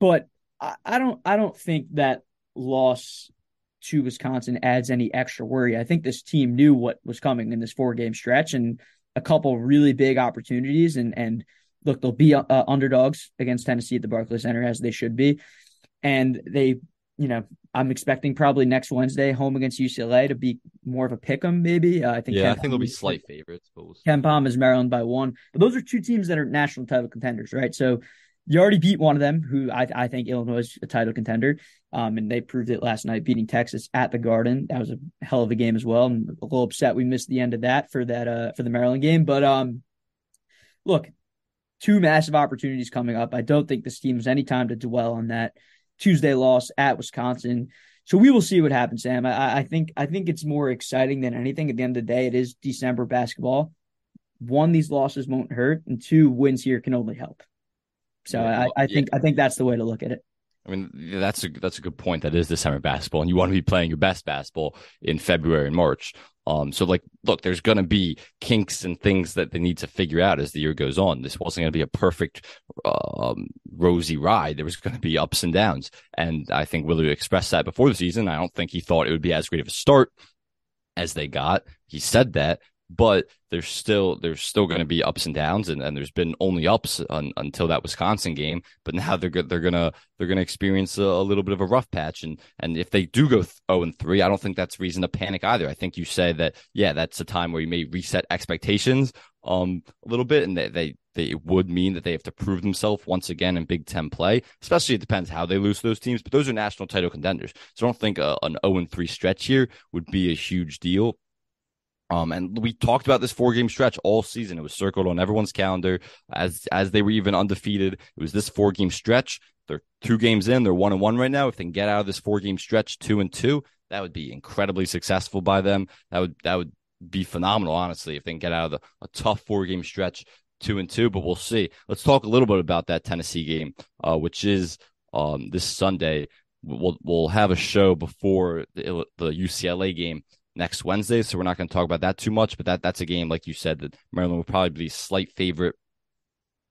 But I, I don't I don't think that loss to Wisconsin adds any extra worry. I think this team knew what was coming in this four game stretch and a couple really big opportunities. And and look, they'll be uh, underdogs against Tennessee at the Barclays Center as they should be, and they. You know, I'm expecting probably next Wednesday home against UCLA to be more of a pick 'em, maybe. Uh, I think. Yeah, I think they'll be slight favorites. KenPom is Maryland by one, but those are two teams that are national title contenders, right? So you already beat one of them, who I, I think Illinois is a title contender. Um, and they proved it last night, beating Texas at the Garden. That was a hell of a game as well. I'm a little upset we missed the end of that for that uh for the Maryland game. But um, look, two massive opportunities coming up. I don't think this team has any time to dwell on that Tuesday loss at Wisconsin. So we will see what happens, Sam. I, I think I think it's more exciting than anything. At the end of the day, it is December basketball one, these losses won't hurt, and two, wins here can only help. So yeah, well, I, I, think yeah. I think that's the way to look at it. I mean, that's a that's a good point. That is the summer basketball, and you want to be playing your best basketball in February and March. Um, so like, look, there's going to be kinks and things that they need to figure out as the year goes on. This wasn't going to be a perfect, um, rosy ride. There was going to be ups and downs. And I think Willard expressed that before the season. I don't think he thought it would be as great of a start as they got. He said that, but there's still there's still going to be ups and downs, and, and there's been only ups un, until that Wisconsin game. But now they're they're gonna they're gonna experience a, a, little bit of a rough patch, and and if they do go 0 and 3 I don't think that's reason to panic either. I think you said that yeah, that's a time where you may reset expectations um a little bit, and they they they would mean that they have to prove themselves once again in Big Ten play. Especially it depends how they lose those teams, but those are national title contenders. So I don't think a, an 0 and 3 stretch here would be a huge deal. Um, and we talked about this four game stretch all season. It was circled on everyone's calendar as as they were even undefeated. It was this four game stretch. They're two games in. They're one and one right now. If they can get out of this four game stretch two and two, that would be incredibly successful by them. That would that would be phenomenal, honestly, if they can get out of the, a tough four game stretch two and two. But we'll see. Let's talk a little bit about that Tennessee game, uh, which is um, this Sunday. We'll we'll have a show before the, the UCLA game next Wednesday. So we're not going to talk about that too much, but that that's a game, like you said, that Maryland will probably be slight favorite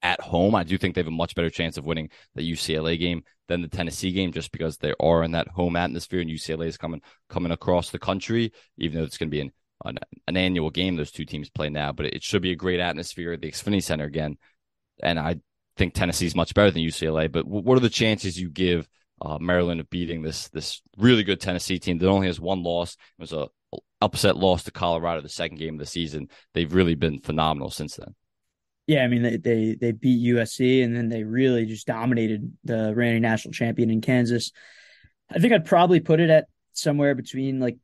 at home. I do think they have a much better chance of winning the UCLA game than the Tennessee game, just because they are in that home atmosphere, and UCLA is coming coming across the country, even though it's going to be an, an, an annual game. Those two teams play now, but it should be a great atmosphere at the Xfinity Center again. And I think Tennessee is much better than UCLA. But what are the chances you give? Uh, Maryland of beating this this really good Tennessee team that only has one loss. It was a upset loss to Colorado the second game of the season. They've really been phenomenal since then. Yeah, I mean they they, they beat USC and then they really just dominated the reigning national champion in Kansas. I think I'd probably put it at somewhere between like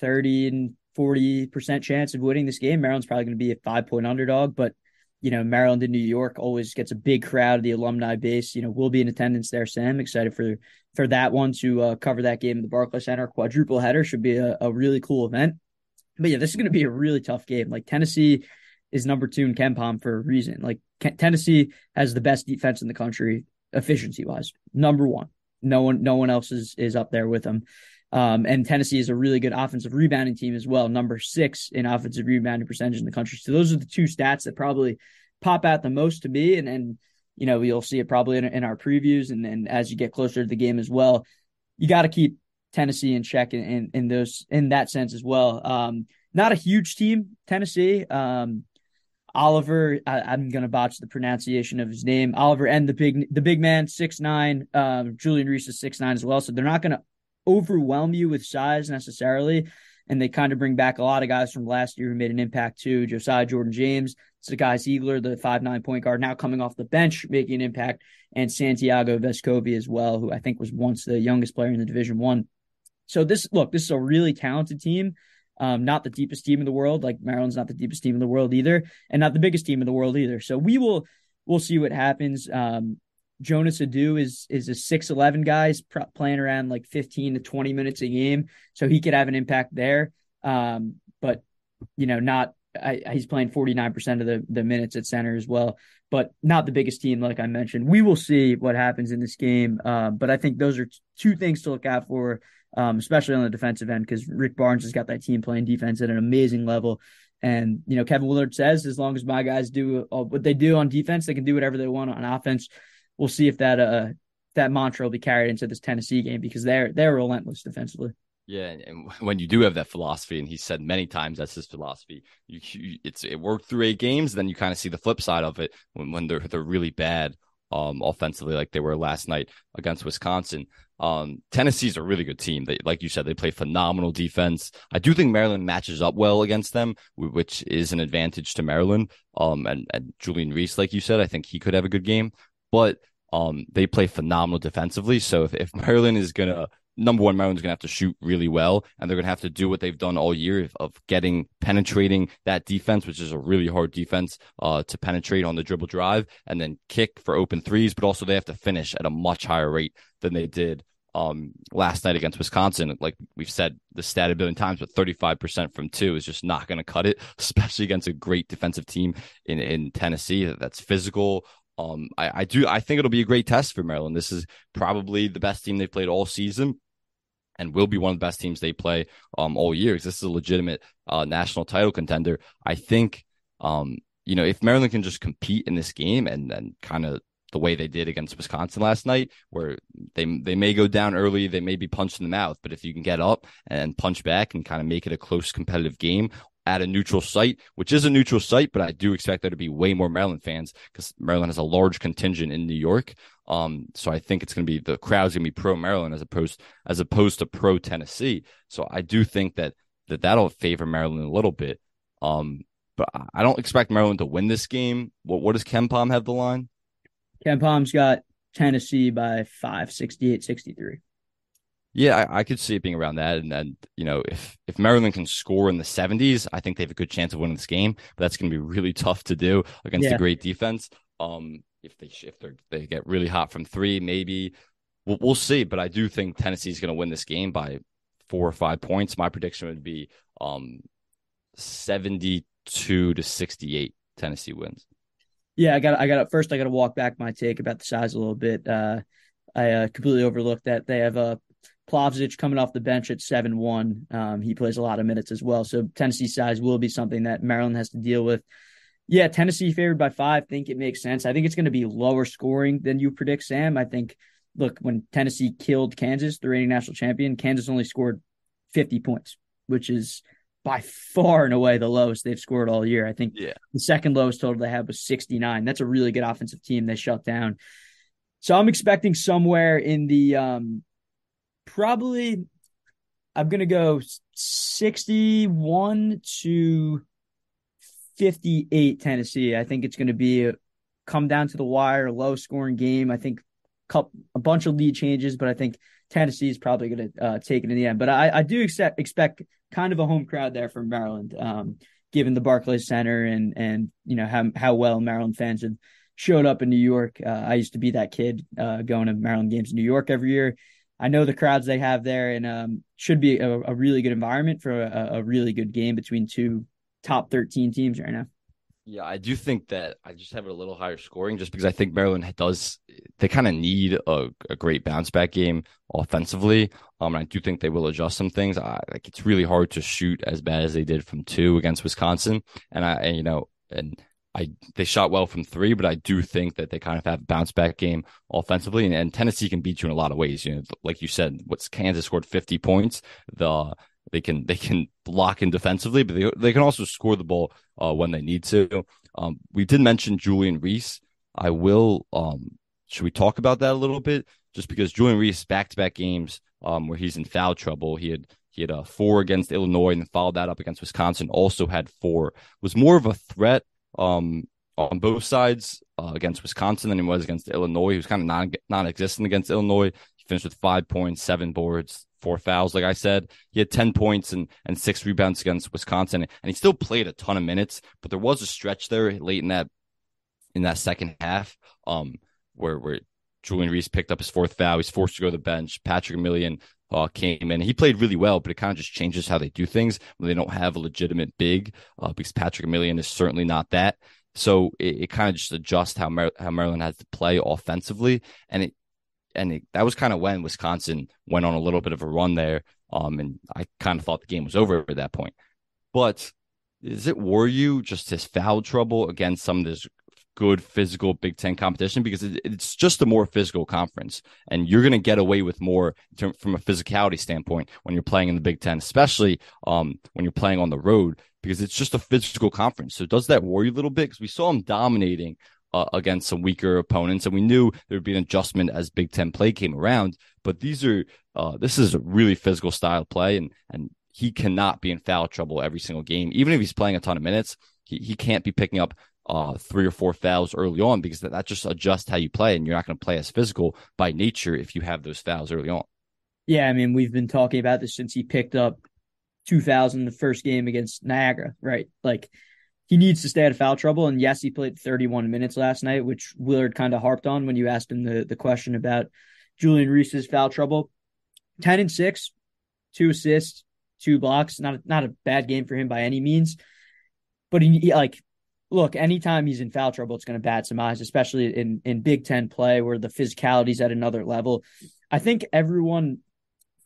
30 and 40% chance of winning this game. Maryland's probably going to be a five point underdog, but you know, Maryland and New York always gets a big crowd of the alumni base. You know, we'll be in attendance there, Sam. Excited for for that one to uh, cover that game in the Barclays Center. Quadruple header should be a, a really cool event. But yeah, this is going to be a really tough game. Like Tennessee is number two in KenPom for a reason. Like Tennessee has the best defense in the country, efficiency wise, number one. No one, no one else is is up there with them. Um, and Tennessee is a really good offensive rebounding team as well, number six in offensive rebounding percentage in the country. So those are the two stats that probably pop out the most to me. And and you know you'll see it probably in, in our previews and and as you get closer to the game as well. You got to keep Tennessee in check in, in, in those in that sense as well. Um, not a huge team, Tennessee. Um, Oliver, I, am gonna botch the pronunciation of his name. Oliver and the big the big man, six nine. Um, Julian Reese is six nine as well. So they're not gonna overwhelm you with size necessarily. And they kind of bring back a lot of guys from last year who made an impact too. Josiah Jordan James, Zakai Zeigler, the five nine point guard, now coming off the bench, making an impact, and Santiago Vescovi as well, who I think was once the youngest player in the Division One. So this look, this is a really talented team. Um, not the deepest team in the world, like Maryland's not the deepest team in the world either, and not the biggest team in the world either. So we will we'll see what happens. Um, Jonas Aidoo is is a six eleven guy, pr- playing around like fifteen to twenty minutes a game, so he could have an impact there. Um, but you know, not I, he's playing forty nine percent of the the minutes at center as well, but not the biggest team like I mentioned. We will see what happens in this game, uh, but I think those are t- two things to look out for um, especially on the defensive end, because Rick Barnes has got that team playing defense at an amazing level. And, you know, Kevin Willard says, as long as my guys do uh, what they do on defense, they can do whatever they want on offense. We'll see if that, uh, that mantra will be carried into this Tennessee game because they're, they're relentless defensively. Yeah, and when you do have that philosophy, and he said many times that's his philosophy. You, you, it's it worked through eight games, then you kind of see the flip side of it when, when they're they're really bad um, offensively, like they were last night against Wisconsin. Um, Tennessee's a really good team. They, like you said, they play phenomenal defense. I do think Maryland matches up well against them, which is an advantage to Maryland. Um, and, and Julian Reese, like you said, I think he could have a good game, but um, they play phenomenal defensively. So if, if Maryland is gonna number one, Maryland's going to have to shoot really well, and they're going to have to do what they've done all year of getting penetrating that defense, which is a really hard defense uh, to penetrate on the dribble drive, and then kick for open threes. But also they have to finish at a much higher rate than they did um, last night against Wisconsin. Like we've said the stat a billion times, but 35% from two is just not going to cut it, especially against a great defensive team in, in Tennessee that's physical. Um, I, I do, I think it'll be a great test for Maryland. This is probably the best team they've played all season and will be one of the best teams they play um, all year this is a legitimate uh, national title contender. I think, um, you know, if Maryland can just compete in this game and and kind of the way they did against Wisconsin last night, where they they may go down early, they may be punched in the mouth, but if you can get up and punch back and kind of make it a close competitive game at a neutral site, which is a neutral site, but I do expect there to be way more Maryland fans because Maryland has a large contingent in New York. Um, so I think it's going to be the crowd's going to be pro Maryland as opposed as opposed to pro Tennessee. So I do think that that that'll favor Maryland a little bit. Um, but I don't expect Maryland to win this game. What what does KenPom have the line? KenPom's got Tennessee by five, 68, 63. Yeah, I, I, could see it being around that. And then, you know, if if Maryland can score in the 70s, I think they have a good chance of winning this game. But that's going to be really tough to do against yeah. a great defense. Um, if they if they they get really hot from three, maybe we'll, we'll see. But I do think Tennessee is going to win this game by four or five points. My prediction would be um 72 to 68. Tennessee wins. Yeah, I got I got first. I got to walk back my take about the size a little bit. Uh, I uh, completely overlooked that they have a Plavsic coming off the bench at seven one. Um, he plays a lot of minutes as well, so Tennessee size will be something that Maryland has to deal with. Yeah, Tennessee favored by five. Think it makes sense. I think it's going to be lower scoring than you predict, Sam. I think. Look, when Tennessee killed Kansas, the reigning national champion, Kansas only scored fifty points, which is by far and away the lowest they've scored all year. I think yeah. the second lowest total they had was 69. That's a really good offensive team they shut down. So I'm expecting somewhere in the um probably I'm to go 61 to 58 Tennessee. I think it's to be a come down to the wire, low scoring game. I think a bunch of lead changes, but I think Tennessee is probably to uh, take it in the end. But I, I do expect, expect kind of a home crowd there from Maryland, um, given the Barclays Center and and you know how how well Maryland fans have showed up in New York. Uh, I used to be that kid uh, going to Maryland games in New York every year. I know the crowds they have there, and um, should be a, a, really good environment for a, a really good game between two top 13 teams right now. Yeah, I do think that I just have it a little higher scoring just because I think Maryland does they kind of need a, a great bounce back game offensively. Um, and I do think they will adjust some things. I, like it's really hard to shoot as bad as they did from two against Wisconsin, and I and, you know and I they shot well from three, but I do think that they kind of have a bounce back game offensively, and, and Tennessee can beat you in a lot of ways. You know, like you said, what's Kansas scored fifty points. The they can they can block in defensively, but they they can also score the ball uh, when they need to. Um, we did mention Julian Reese. I will. Um, should we talk about that a little bit? Just because Julian Reese back to back games um, where he's in foul trouble. He had he had a four against Illinois and then followed that up against Wisconsin. Also had four. Was more of a threat um, on both sides uh, against Wisconsin than he was against Illinois. He was kind of non non-existent against Illinois. He finished with five points, seven boards, four fouls. Like I said, he had 10 points and, and six rebounds against Wisconsin. And he still played a ton of minutes, but there was a stretch there late in that in that second half, um, where where Julian Reese picked up his fourth foul. He's forced to go to the bench. Patrick Emilien uh, came in. He played really well, but it kind of just changes how they do things when they don't have a legitimate big, uh, because Patrick Emilien is certainly not that. So it, it kind of just adjusts how Mar- how Maryland has to play offensively, and it and it, that was kind of when Wisconsin went on a little bit of a run there. Um, and I kind of thought the game was over at that point. But does it worry you just his foul trouble against some of this good physical Big Ten competition? Because it, it's just a more physical conference, and you're going to get away with more term, from a physicality standpoint when you're playing in the Big Ten, especially um, when you're playing on the road, because it's just a physical conference. So does that worry you a little bit? Because we saw him dominating uh, against some weaker opponents, and we knew there would be an adjustment as Big Ten play came around. But these are uh, this is a really physical style play, and and he cannot be in foul trouble every single game, even if he's playing a ton of minutes. He he can't be picking up uh, three or four fouls early on because that, that just adjusts how you play, and you're not going to play as physical by nature if you have those fouls early on. Yeah, I mean we've been talking about this since he picked up 2000 the first game against Niagara, right? Like he needs to stay out of foul trouble. And yes, he played 31 minutes last night, which Willard kind of harped on when you asked him the, the question about Julian Reese's foul trouble. 10 and 6, two assists, two blocks. Not not a bad game for him by any means. But he, he like look, anytime he's in foul trouble, it's going to bat some eyes, especially in in Big Ten play where the physicality's at another level. I think everyone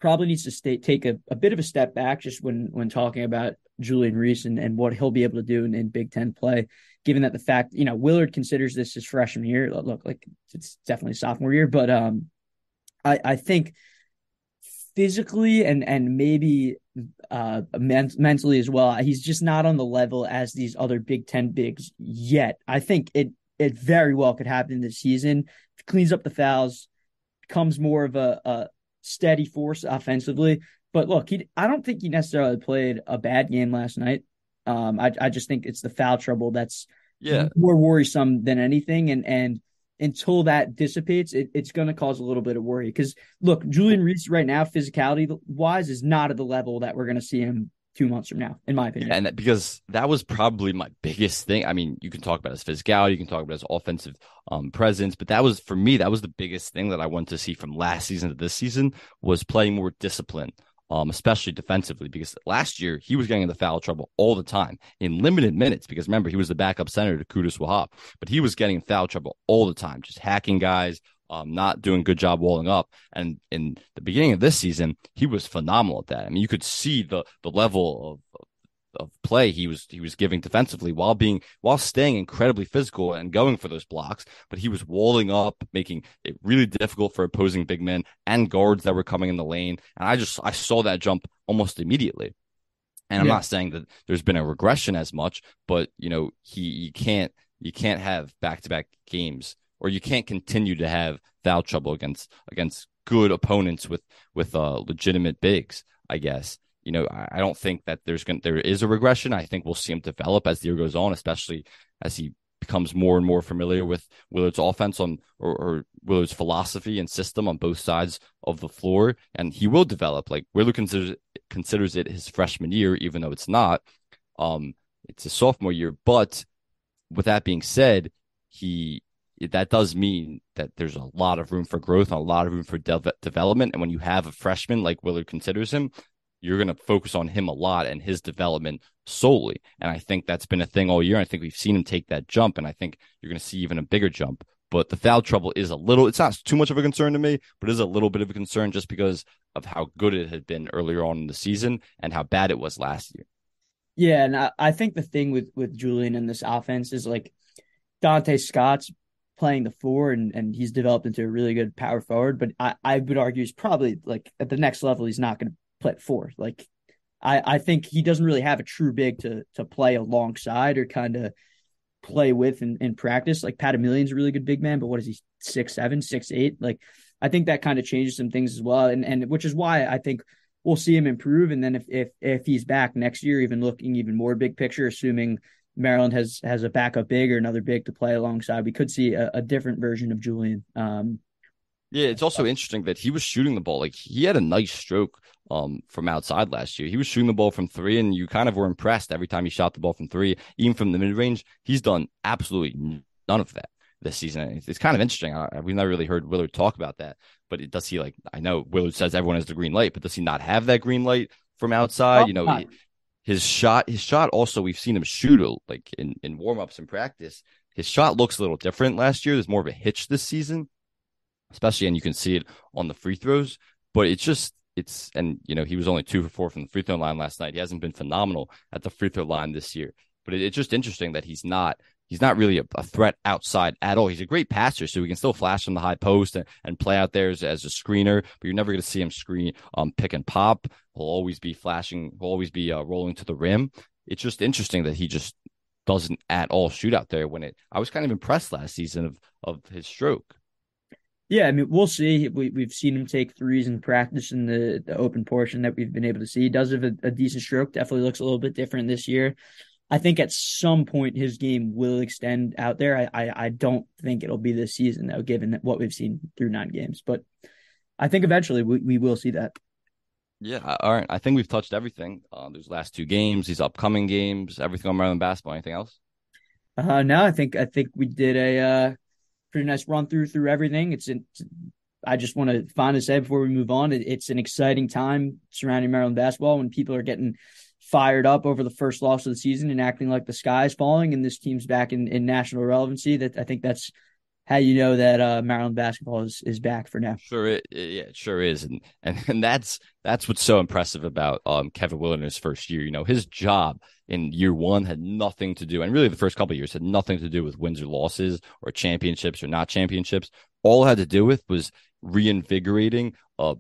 probably needs to stay, take a, a bit of a step back just when when talking about Julian Reese and, and what he'll be able to do in, in Big Ten play, given that the fact, you know, Willard considers this his freshman year. Look, like it's definitely sophomore year, but um I, I think physically and and maybe uh men- mentally as well. He's just not on the level as these other big 10 bigs yet. I think it it very well could happen this season. Cleans up the fouls becomes more of a, a steady force offensively. But look he i don't think he necessarily played a bad game last night. Um i, I just think it's the foul trouble that's yeah. more worrisome than anything. And and until that dissipates, it, it's going to cause a little bit of worry. Because look, Julian Reese right now, physicality wise, is not at the level that we're going to see him two months from now, in my opinion. And that, because that was probably my biggest thing. I mean, you can talk about his physicality, you can talk about his offensive um, presence, but that was for me, that was the biggest thing that I wanted to see from last season to this season was playing more discipline um, especially defensively, because last year he was getting into foul trouble all the time in limited minutes. Because remember, he was the backup center to Qudus Wahab, but he was getting foul trouble all the time, just hacking guys, um, not doing a good job walling up. And in the beginning of this season, he was phenomenal at that. I mean, you could see the the level of, of play he was he was giving defensively while being while staying incredibly physical and going for those blocks but he was walling up making it really difficult for opposing big men and guards that were coming in the lane. And i just i saw that jump almost immediately. And i'm yeah. not saying that there's been a regression as much but you know he you can't you can't have back-to-back games or you can't continue to have foul trouble against against good opponents with with uh legitimate bigs i guess you know, I, don't think that there's going there is a regression. I think we'll see him develop as the year goes on, especially as he becomes more and more familiar with Willard's offense on or, or, Willard's philosophy and system on both sides of the floor, and he will develop. Like Willard considers considers it his freshman year, even though it's not. Um, it's a sophomore year, but with that being said, he that does mean that there's a lot of room for growth a lot of room for de- development. And when you have a freshman like Willard considers him, you're going to focus on him a lot and his development solely. And I think that's been a thing all year. I think we've seen him take that jump, and I think you're going to see even a bigger jump. But the foul trouble is a little, it's not too much of a concern to me, but it is a little bit of a concern just because of how good it had been earlier on in the season and how bad it was last year. Yeah. And I, I think the thing with, with Julian in this offense is like Donta Scott's playing the four and, and he's developed into a really good power forward. But I, I would argue he's probably like at the next level, he's not going to play four. Like I, I think he doesn't really have a true big to to play alongside or kind of play with in, in practice. Like Pat Emilien's a really good big man, but what is he six seven, six eight? Like I think that kind of changes some things as well. And and which is why I think we'll see him improve. And then if if if he's back next year, even looking even more big picture, assuming Maryland has has a backup big or another big to play alongside, we could see a, a different version of Julian. Um, yeah, it's also interesting that he was shooting the ball. Like he had a nice stroke um, from outside last year. He was shooting the ball from three, and you kind of were impressed every time he shot the ball from three, even from the mid range. He's done absolutely none of that this season. It's, kind of interesting. I, we've never really heard Willard talk about that, but it, does he like? I know Willard says everyone has the green light, but does he not have that green light from outside? You know, he, his shot, his shot. Also, we've seen him shoot like in in warm ups and practice. His shot looks a little different last year. There's more of a hitch this season especially and you can see it on the free throws. But it's just it's and you know he was only two for four from the free throw line last night. He hasn't been phenomenal at the free throw line this year. But it, it's just interesting that he's not he's not really a, a, threat outside at all. He's a great passer, so he can still flash from the high post and, and play out there as, as, a screener. But you're never going to see him screen um pick and pop. He'll always be flashing. He'll always be uh, rolling to the rim. It's just interesting that he just doesn't at all shoot out there when it. I was kind of impressed last season of of his stroke. Yeah, I mean, we'll see. We, we've seen him take threes in practice in the, the open portion that we've been able to see. He does have a, a decent stroke. Definitely looks a little bit different this year. I think at some point his game will extend out there. I, I, I don't think it'll be this season though, given what we've seen through nine games. But I think eventually we, we will see that. Yeah, all right. I think we've touched everything. Uh, these last two games, these upcoming games, everything on Maryland basketball. Anything else? Uh, no, I think I think we did a uh, pretty nice run through through everything. It's, it's I just want to finally say before we move on, it, it's an exciting time surrounding Maryland basketball when people are getting fired up over the first loss of the season and acting like the sky is falling and this team's back in, in national relevancy. That I think that's how you know that uh, Maryland basketball is, is back for now. Sure, it, yeah, it sure is, and and and that's that's what's so impressive about um, Kevin Willard in his first year. You know, his job in year one had nothing to do, and really the first couple years had nothing to do with wins or losses or championships or not championships. All it had to do with was reinvigorating a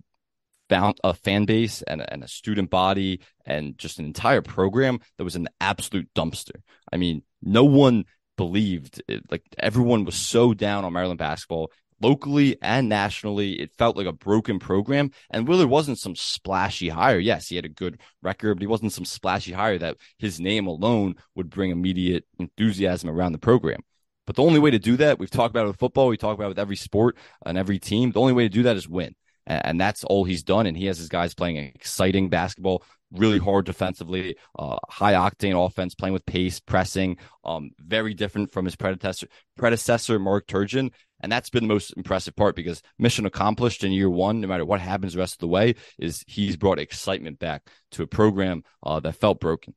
a fan base and, and a student body and just an entire program that was an absolute dumpster. I mean, no one believed it, like everyone was so down on Maryland basketball locally and nationally. It felt like a broken program. And Willard wasn't some splashy hire. Yes, he had a good record, but he wasn't some splashy hire that his name alone would bring immediate enthusiasm around the program. But the only way to do that, we've talked about it with football, we talk about it with every sport and every team. The only way to do that is win. And that's all he's done. And he has his guys playing exciting basketball, really hard defensively, uh, high octane offense, playing with pace, pressing, um, very different from his predecessor, predecessor Mark Turgeon. And that's been the most impressive part because mission accomplished in year one, no matter what happens the rest of the way, is he's brought excitement back to a program uh, that felt broken.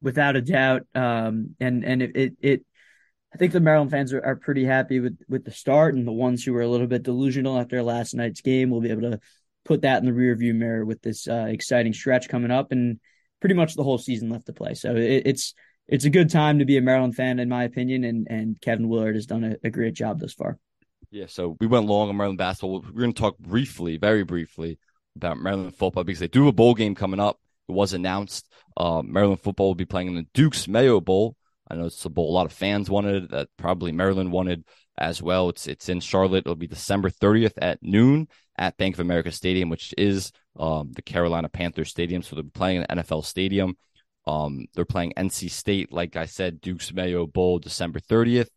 Without a doubt. Um, and, and it, it, it I think the Maryland fans are, are pretty happy with, with the start, and the ones who were a little bit delusional after last night's game will be able to put that in the rearview mirror with this uh, exciting stretch coming up, and pretty much the whole season left to play. So it, it's it's a good time to be a Maryland fan, in my opinion, and and Kevin Willard has done a, a great job thus far. Yeah, so we went long on Maryland basketball. We're going to talk briefly, very briefly, about Maryland football because they do have a bowl game coming up. It was announced. Uh, Maryland football will be playing in the Duke's Mayo Bowl I know it's a bowl a lot of fans wanted that probably Maryland wanted as well. It's it's in Charlotte. It'll be December 30th at noon at Bank of America Stadium, which is um, the Carolina Panthers Stadium. So they're playing an NFL stadium. Um, they're playing NC State, like I said, Duke's Mayo Bowl, December 30th.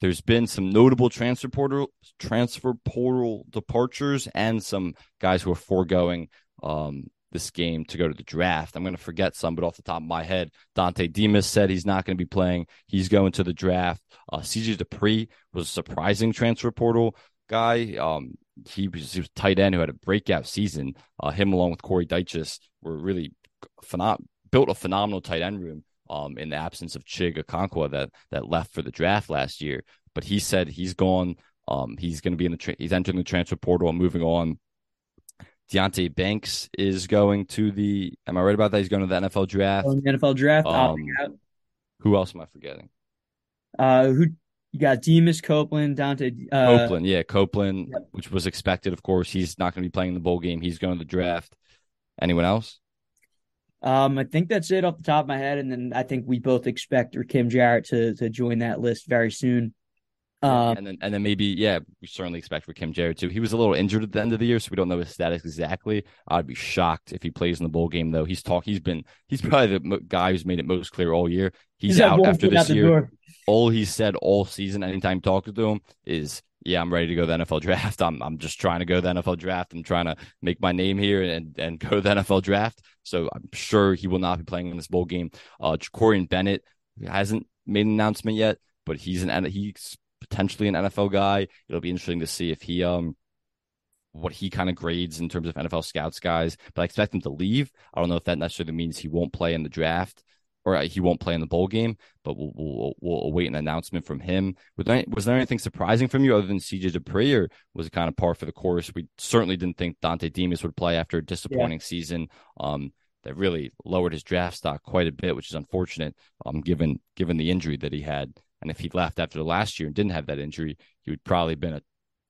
There's been some notable transfer portal transfer portal departures and some guys who are foregoing um, this game to go to the draft. I'm going to forget some, but off the top of my head, Dontay Demus said he's not going to be playing. He's going to the draft. Uh, CJ Dippre was a surprising transfer portal guy. Um, he was, he was tight end who had a breakout season. Uh, him along with Corey Dyches were really phenom- built a phenomenal tight end room. Um, in the absence of Chig Okonkwo that that left for the draft last year, but he said he's gone. Um, he's going to be in the tra- he's entering the transfer portal and moving on Deonte Banks is going to the. Am I right about that? He's going to the NFL draft. the NFL draft. Um, who else am I forgetting? Uh, who you got? Demus Copeland, Dontay. Uh, Copeland, yeah, Copeland, yep. which was expected, of course. He's not going to be playing the bowl game. He's going to the draft. Anyone else? Um, I think that's it off the top of my head, and then I think we both expect Kim Jarrett to to join that list very soon. Um, and then and then maybe yeah, we certainly expect for Kim Jarrett too. He was a little injured at the end of the year, so we don't know his status exactly. I'd be shocked if he plays in the bowl game though. He's talk. He's been he's probably the guy who's made it most clear all year. He's, he's out after this year. Door. All he said all season, anytime talking to him, is yeah, I'm ready to go to the NFL draft. I'm I'm just trying to go to the NFL draft. I'm trying to make my name here and and go to the NFL draft. So I'm sure he will not be playing in this bowl game. Uh, Jakorian Bennett hasn't made an announcement yet, but he's an he's potentially an NFL guy. It'll be interesting to see if he um what he kind of grades in terms of NFL scouts guys. But I expect him to leave. I don't know if that necessarily means he won't play in the draft or he won't play in the bowl game. But we'll we'll, we'll await an announcement from him. Was there, was there anything surprising from you other than CJ Dippre, or was it kind of par for the course? We certainly didn't think Dontay Demus would play after a disappointing yeah. season. Um, that really lowered his draft stock quite a bit, which is unfortunate. Um, given given the injury that he had. And if he left after the last year and didn't have that injury, he would probably been a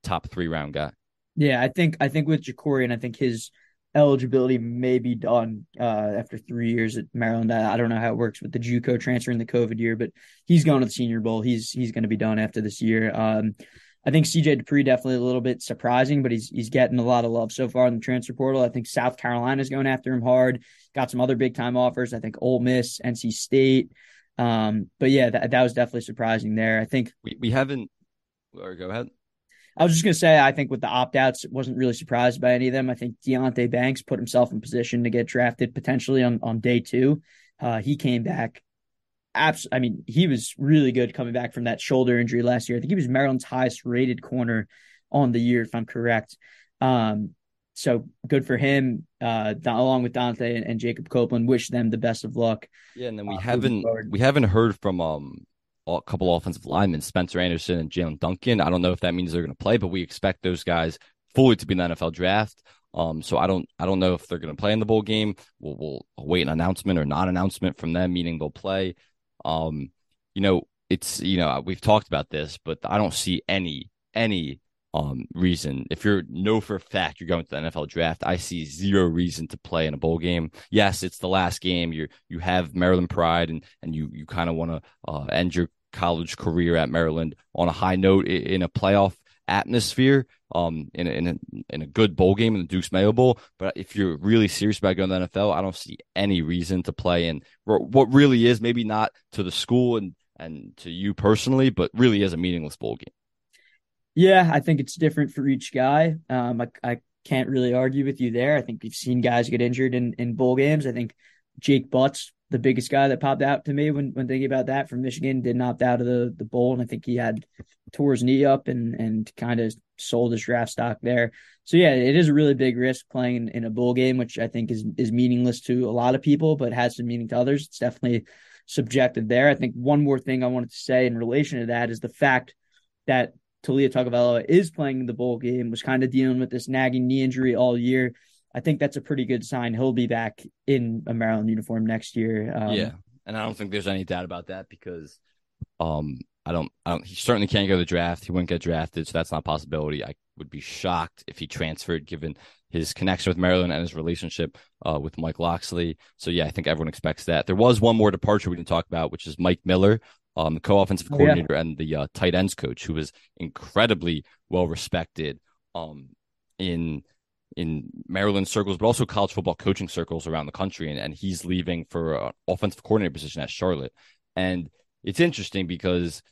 top three round guy. Yeah, I think I think with Jakorian, I think his eligibility may be done uh, after three years at Maryland. I, I, don't know how it works with the JUCO transfer in the COVID year, but he's going to the Senior Bowl. He's he's going to be done after this year. Um, I think CJ Dippre definitely a little bit surprising, but he's he's getting a lot of love so far in the transfer portal. I think South Carolina is going after him hard. Got some other big time offers. I think Ole Miss, NC State. Um, but yeah, that, that was definitely surprising there. I think we, we haven't, or go ahead. I was just going to say, I think with the opt outs, wasn't really surprised by any of them. I think Deonte Banks put himself in position to get drafted potentially on, on day two. Uh, he came back. Abs- I mean, he was really good coming back from that shoulder injury last year. I think he was Maryland's highest rated corner on the year, if I'm correct. Um, so good for him. Uh, along with Dontay and, and, Jacob Copeland, wish them the best of luck. Yeah, and then we uh, haven't we haven't heard from um a couple offensive linemen, Spencer Anderson and Jaelyn Duncan. I don't know if that means they're going to play, but we expect those guys fully to be in the NFL draft. Um, so I don't I don't know if they're going to play in the bowl game. We'll, we'll wait an announcement or not announcement from them, meaning they'll play. Um, you know, it's you know we've talked about this, but I don't see any any um reason if you're know for a fact you're going to the NFL draft, I see zero reason to play in a bowl game. Yes, it's the last game. You you have Maryland pride and and you you kind of want to uh, end your college career at Maryland on a high note in a playoff atmosphere um in a, in a, in a good bowl game in the Duke's Mayo Bowl. But if you're really serious about going to the NFL, I don't see any reason to play in what really is maybe not to the school and and to you personally, but really is a meaningless bowl game. Yeah, I think it's different for each guy. Um, I, I can't really argue with you there. I think we've seen guys get injured in, in bowl games. I think Jake Butts, the biggest guy that popped out to me when, when thinking about that from Michigan, did not opt out of the, the bowl. And I think he had tore his knee up and, and kind of sold his draft stock there. So yeah, it is a really big risk playing in, in a bowl game, which I think is, is meaningless to a lot of people, but has some meaning to others. It's definitely subjective there. I think one more thing I wanted to say in relation to that is the fact that Taulia Tagovailoa is playing the bowl game, was kind of dealing with this nagging knee injury all year. I think that's a pretty good sign. He'll be back in a Maryland uniform next year. Um, yeah, and I don't think there's any doubt about that because, um, I don't, I don't. He certainly can't go to the draft. He wouldn't get drafted, so that's not a possibility. I would be shocked if he transferred, given his connection with Maryland and his relationship uh, with Mike Locksley. So yeah, I think everyone expects that. There was one more departure we didn't talk about, which is Mike Miller, um, the co-offensive coordinator oh, yeah. and the uh, tight ends coach, who was incredibly well respected um, in in Maryland circles, but also college football coaching circles around the country. And, and he's leaving for an offensive coordinator position at Charlotte. And it's interesting because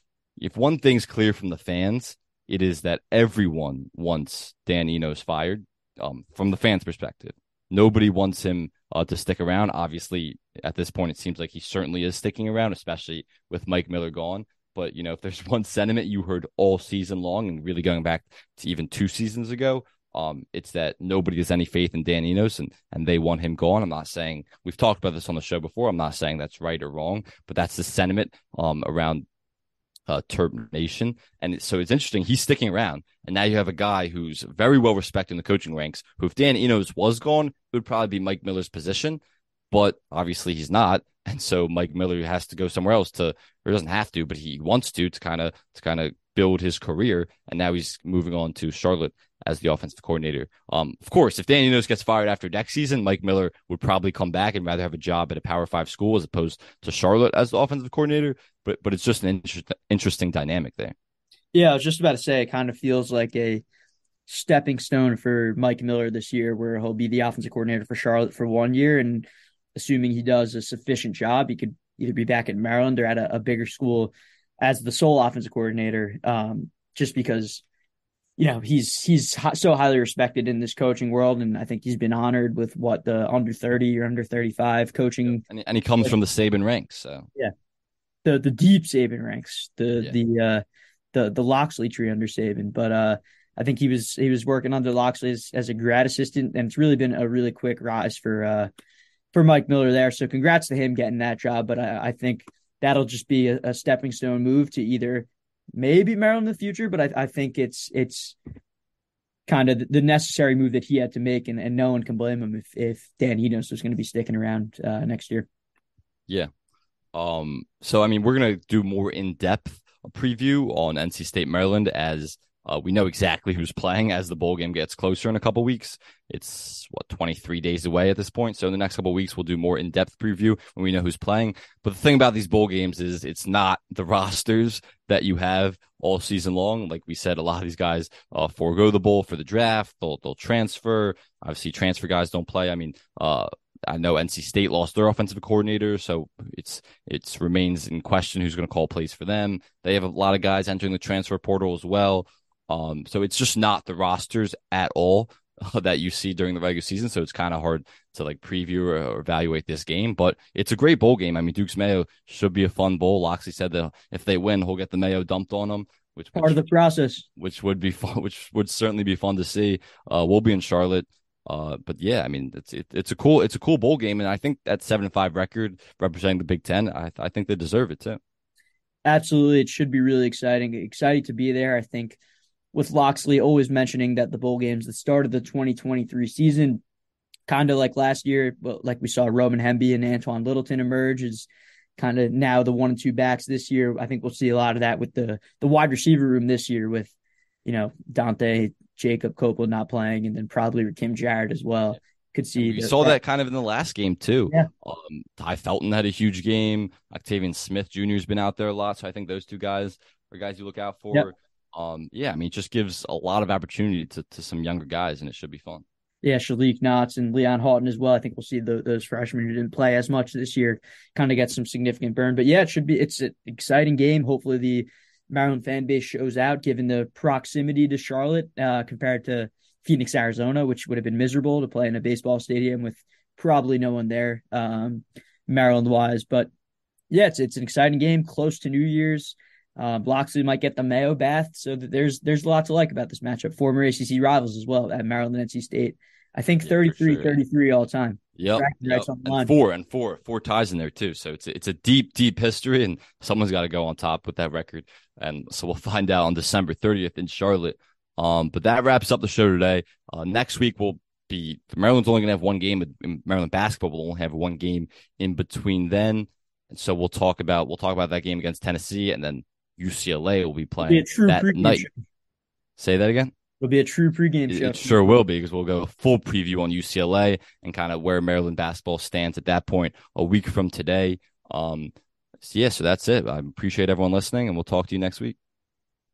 if one thing's clear from the fans, it is that everyone wants Dan Enos fired um, from the fans' perspective. Nobody wants him uh, to stick around. Obviously, at this point, it seems like he certainly is sticking around, especially with Mike Miller gone. But you know, if there's one sentiment you heard all season long, and really going back to even two seasons ago, um, it's that nobody has any faith in Dan Enos, and and they want him gone. I'm not saying we've talked about this on the show before. I'm not saying that's right or wrong, but that's the sentiment um around uh, Nation. And so it's interesting. He's sticking around. And now you have a guy who's very well respected in the coaching ranks, who, if Dan Enos was gone, it would probably be Mike Miller's position. But obviously he's not. And so Mike Miller has to go somewhere else to, or doesn't have to, but he wants to, to kind of, to kind of build his career. And now he's moving on to Charlotte as the offensive coordinator. Um, of course, if Danny Enos gets fired after next season, Mike Miller would probably come back and rather have a job at a Power Five school as opposed to Charlotte as the offensive coordinator. But but it's just an inter- interesting dynamic there. Yeah, I was just about to say it kind of feels like a stepping stone for Mike Miller this year, where he'll be the offensive coordinator for Charlotte for one year, and assuming he does a sufficient job, he could either be back in Maryland or at a, a bigger school as the sole offensive coordinator. Um, just because you know he's he's so highly respected in this coaching world, and I think he's been honored with what the under thirty or under thirty five coaching, and, and he comes from the Saban ranks, so yeah, the the deep Saban ranks, the yeah. the uh the the Locksley tree under Saban, but uh. I think he was he was working under Locksley as, as a grad assistant, and it's really been a really quick rise for uh, for Mike Miller there. So congrats to him getting that job. But I, I think that'll just be a, a, stepping stone move to either maybe Maryland in the future, but I, I think it's it's kind of the necessary move that he had to make, and, and no one can blame him if if Dan Enos was going to be sticking around uh, next year. Yeah. Um. So I mean, we're gonna do more in depth preview on NC State Maryland as uh, we know exactly who's playing as the bowl game gets closer in a couple weeks. It's what 23 days away at this point. So in the next couple weeks, we'll do more in depth preview when we know who's playing. But the thing about these bowl games is it's not the rosters that you have all season long. Like we said, a lot of these guys uh, forego the bowl for the draft. They'll they'll transfer. Obviously, transfer guys don't play. I mean, uh, I know NC State lost their offensive coordinator, so it's it's remains in question who's going to call plays for them. They have a lot of guys entering the transfer portal as well. Um, so it's just not the rosters at all that you see during the regular season. So it's kind of hard to like preview or, evaluate this game, but it's a great bowl game. I mean, Duke's Mayo should be a fun bowl. Locksley said that if they win, he'll get the Mayo dumped on them. which part which, of the process, which would be fun, which would certainly be fun to see. Uh, we'll be in Charlotte. Uh, but yeah, I mean, it's it, it's a cool it's a cool bowl game, and I think that seven five record representing the Big Ten, I I think they deserve it too. Absolutely, it should be really exciting. Excited to be there. I think with Locksley always mentioning that the bowl games, the start of the 2023 season, kind of like last year, but like we saw Roman Hemby and Antwain Littleton emerge is kind of now the one and two backs this year. I think we'll see a lot of that with the the wide receiver room this year with you know Dontay Jacob Copeland not playing, and then probably with Kim Jarrett as well. Could see you saw that, that kind of in the last game too. Yeah. Um, Tai Felton had a huge game. Octavian Smith Jr. has been out there a lot, so I think those two guys are guys you look out for. Yep. Um, yeah, I mean, it just gives a lot of opportunity to to some younger guys, and it should be fun. Yeah, Shaleak Knotts and Leon Haughton as well. I think we'll see the, those freshmen who didn't play as much this year kind of get some significant burn. But yeah, it should be. It's an exciting game. Hopefully, the Maryland fan base shows out given the proximity to Charlotte uh, compared to Phoenix, Arizona, which would have been miserable to play in a baseball stadium with probably no one there, um, Maryland wise. But yeah, it's it's an exciting game, close to New Year's. Uh, Locksley might get the Mayo bath, so that there's there's a lot to like about this matchup. Former ACC rivals as well at Maryland and NC State. I think 33 sure. 33 all time. Yep. yep. And four and four, four ties in there too. So it's a, it's a deep, deep history, and someone's got to go on top with that record. And so we'll find out on December 30th in Charlotte. Um, but that wraps up the show today. Uh, next week we'll be Maryland's only gonna have one game. Maryland basketball will only have one game in between then, and so we'll talk about we'll talk about that game against Tennessee, and then UCLA will be playing be that night. Show. Say that again. It'll be a true pregame show. It sure will be because we'll go full preview on UCLA and kind of where Maryland basketball stands at that point a week from today. Um, so yeah, so that's it. I appreciate everyone listening, and we'll talk to you next week.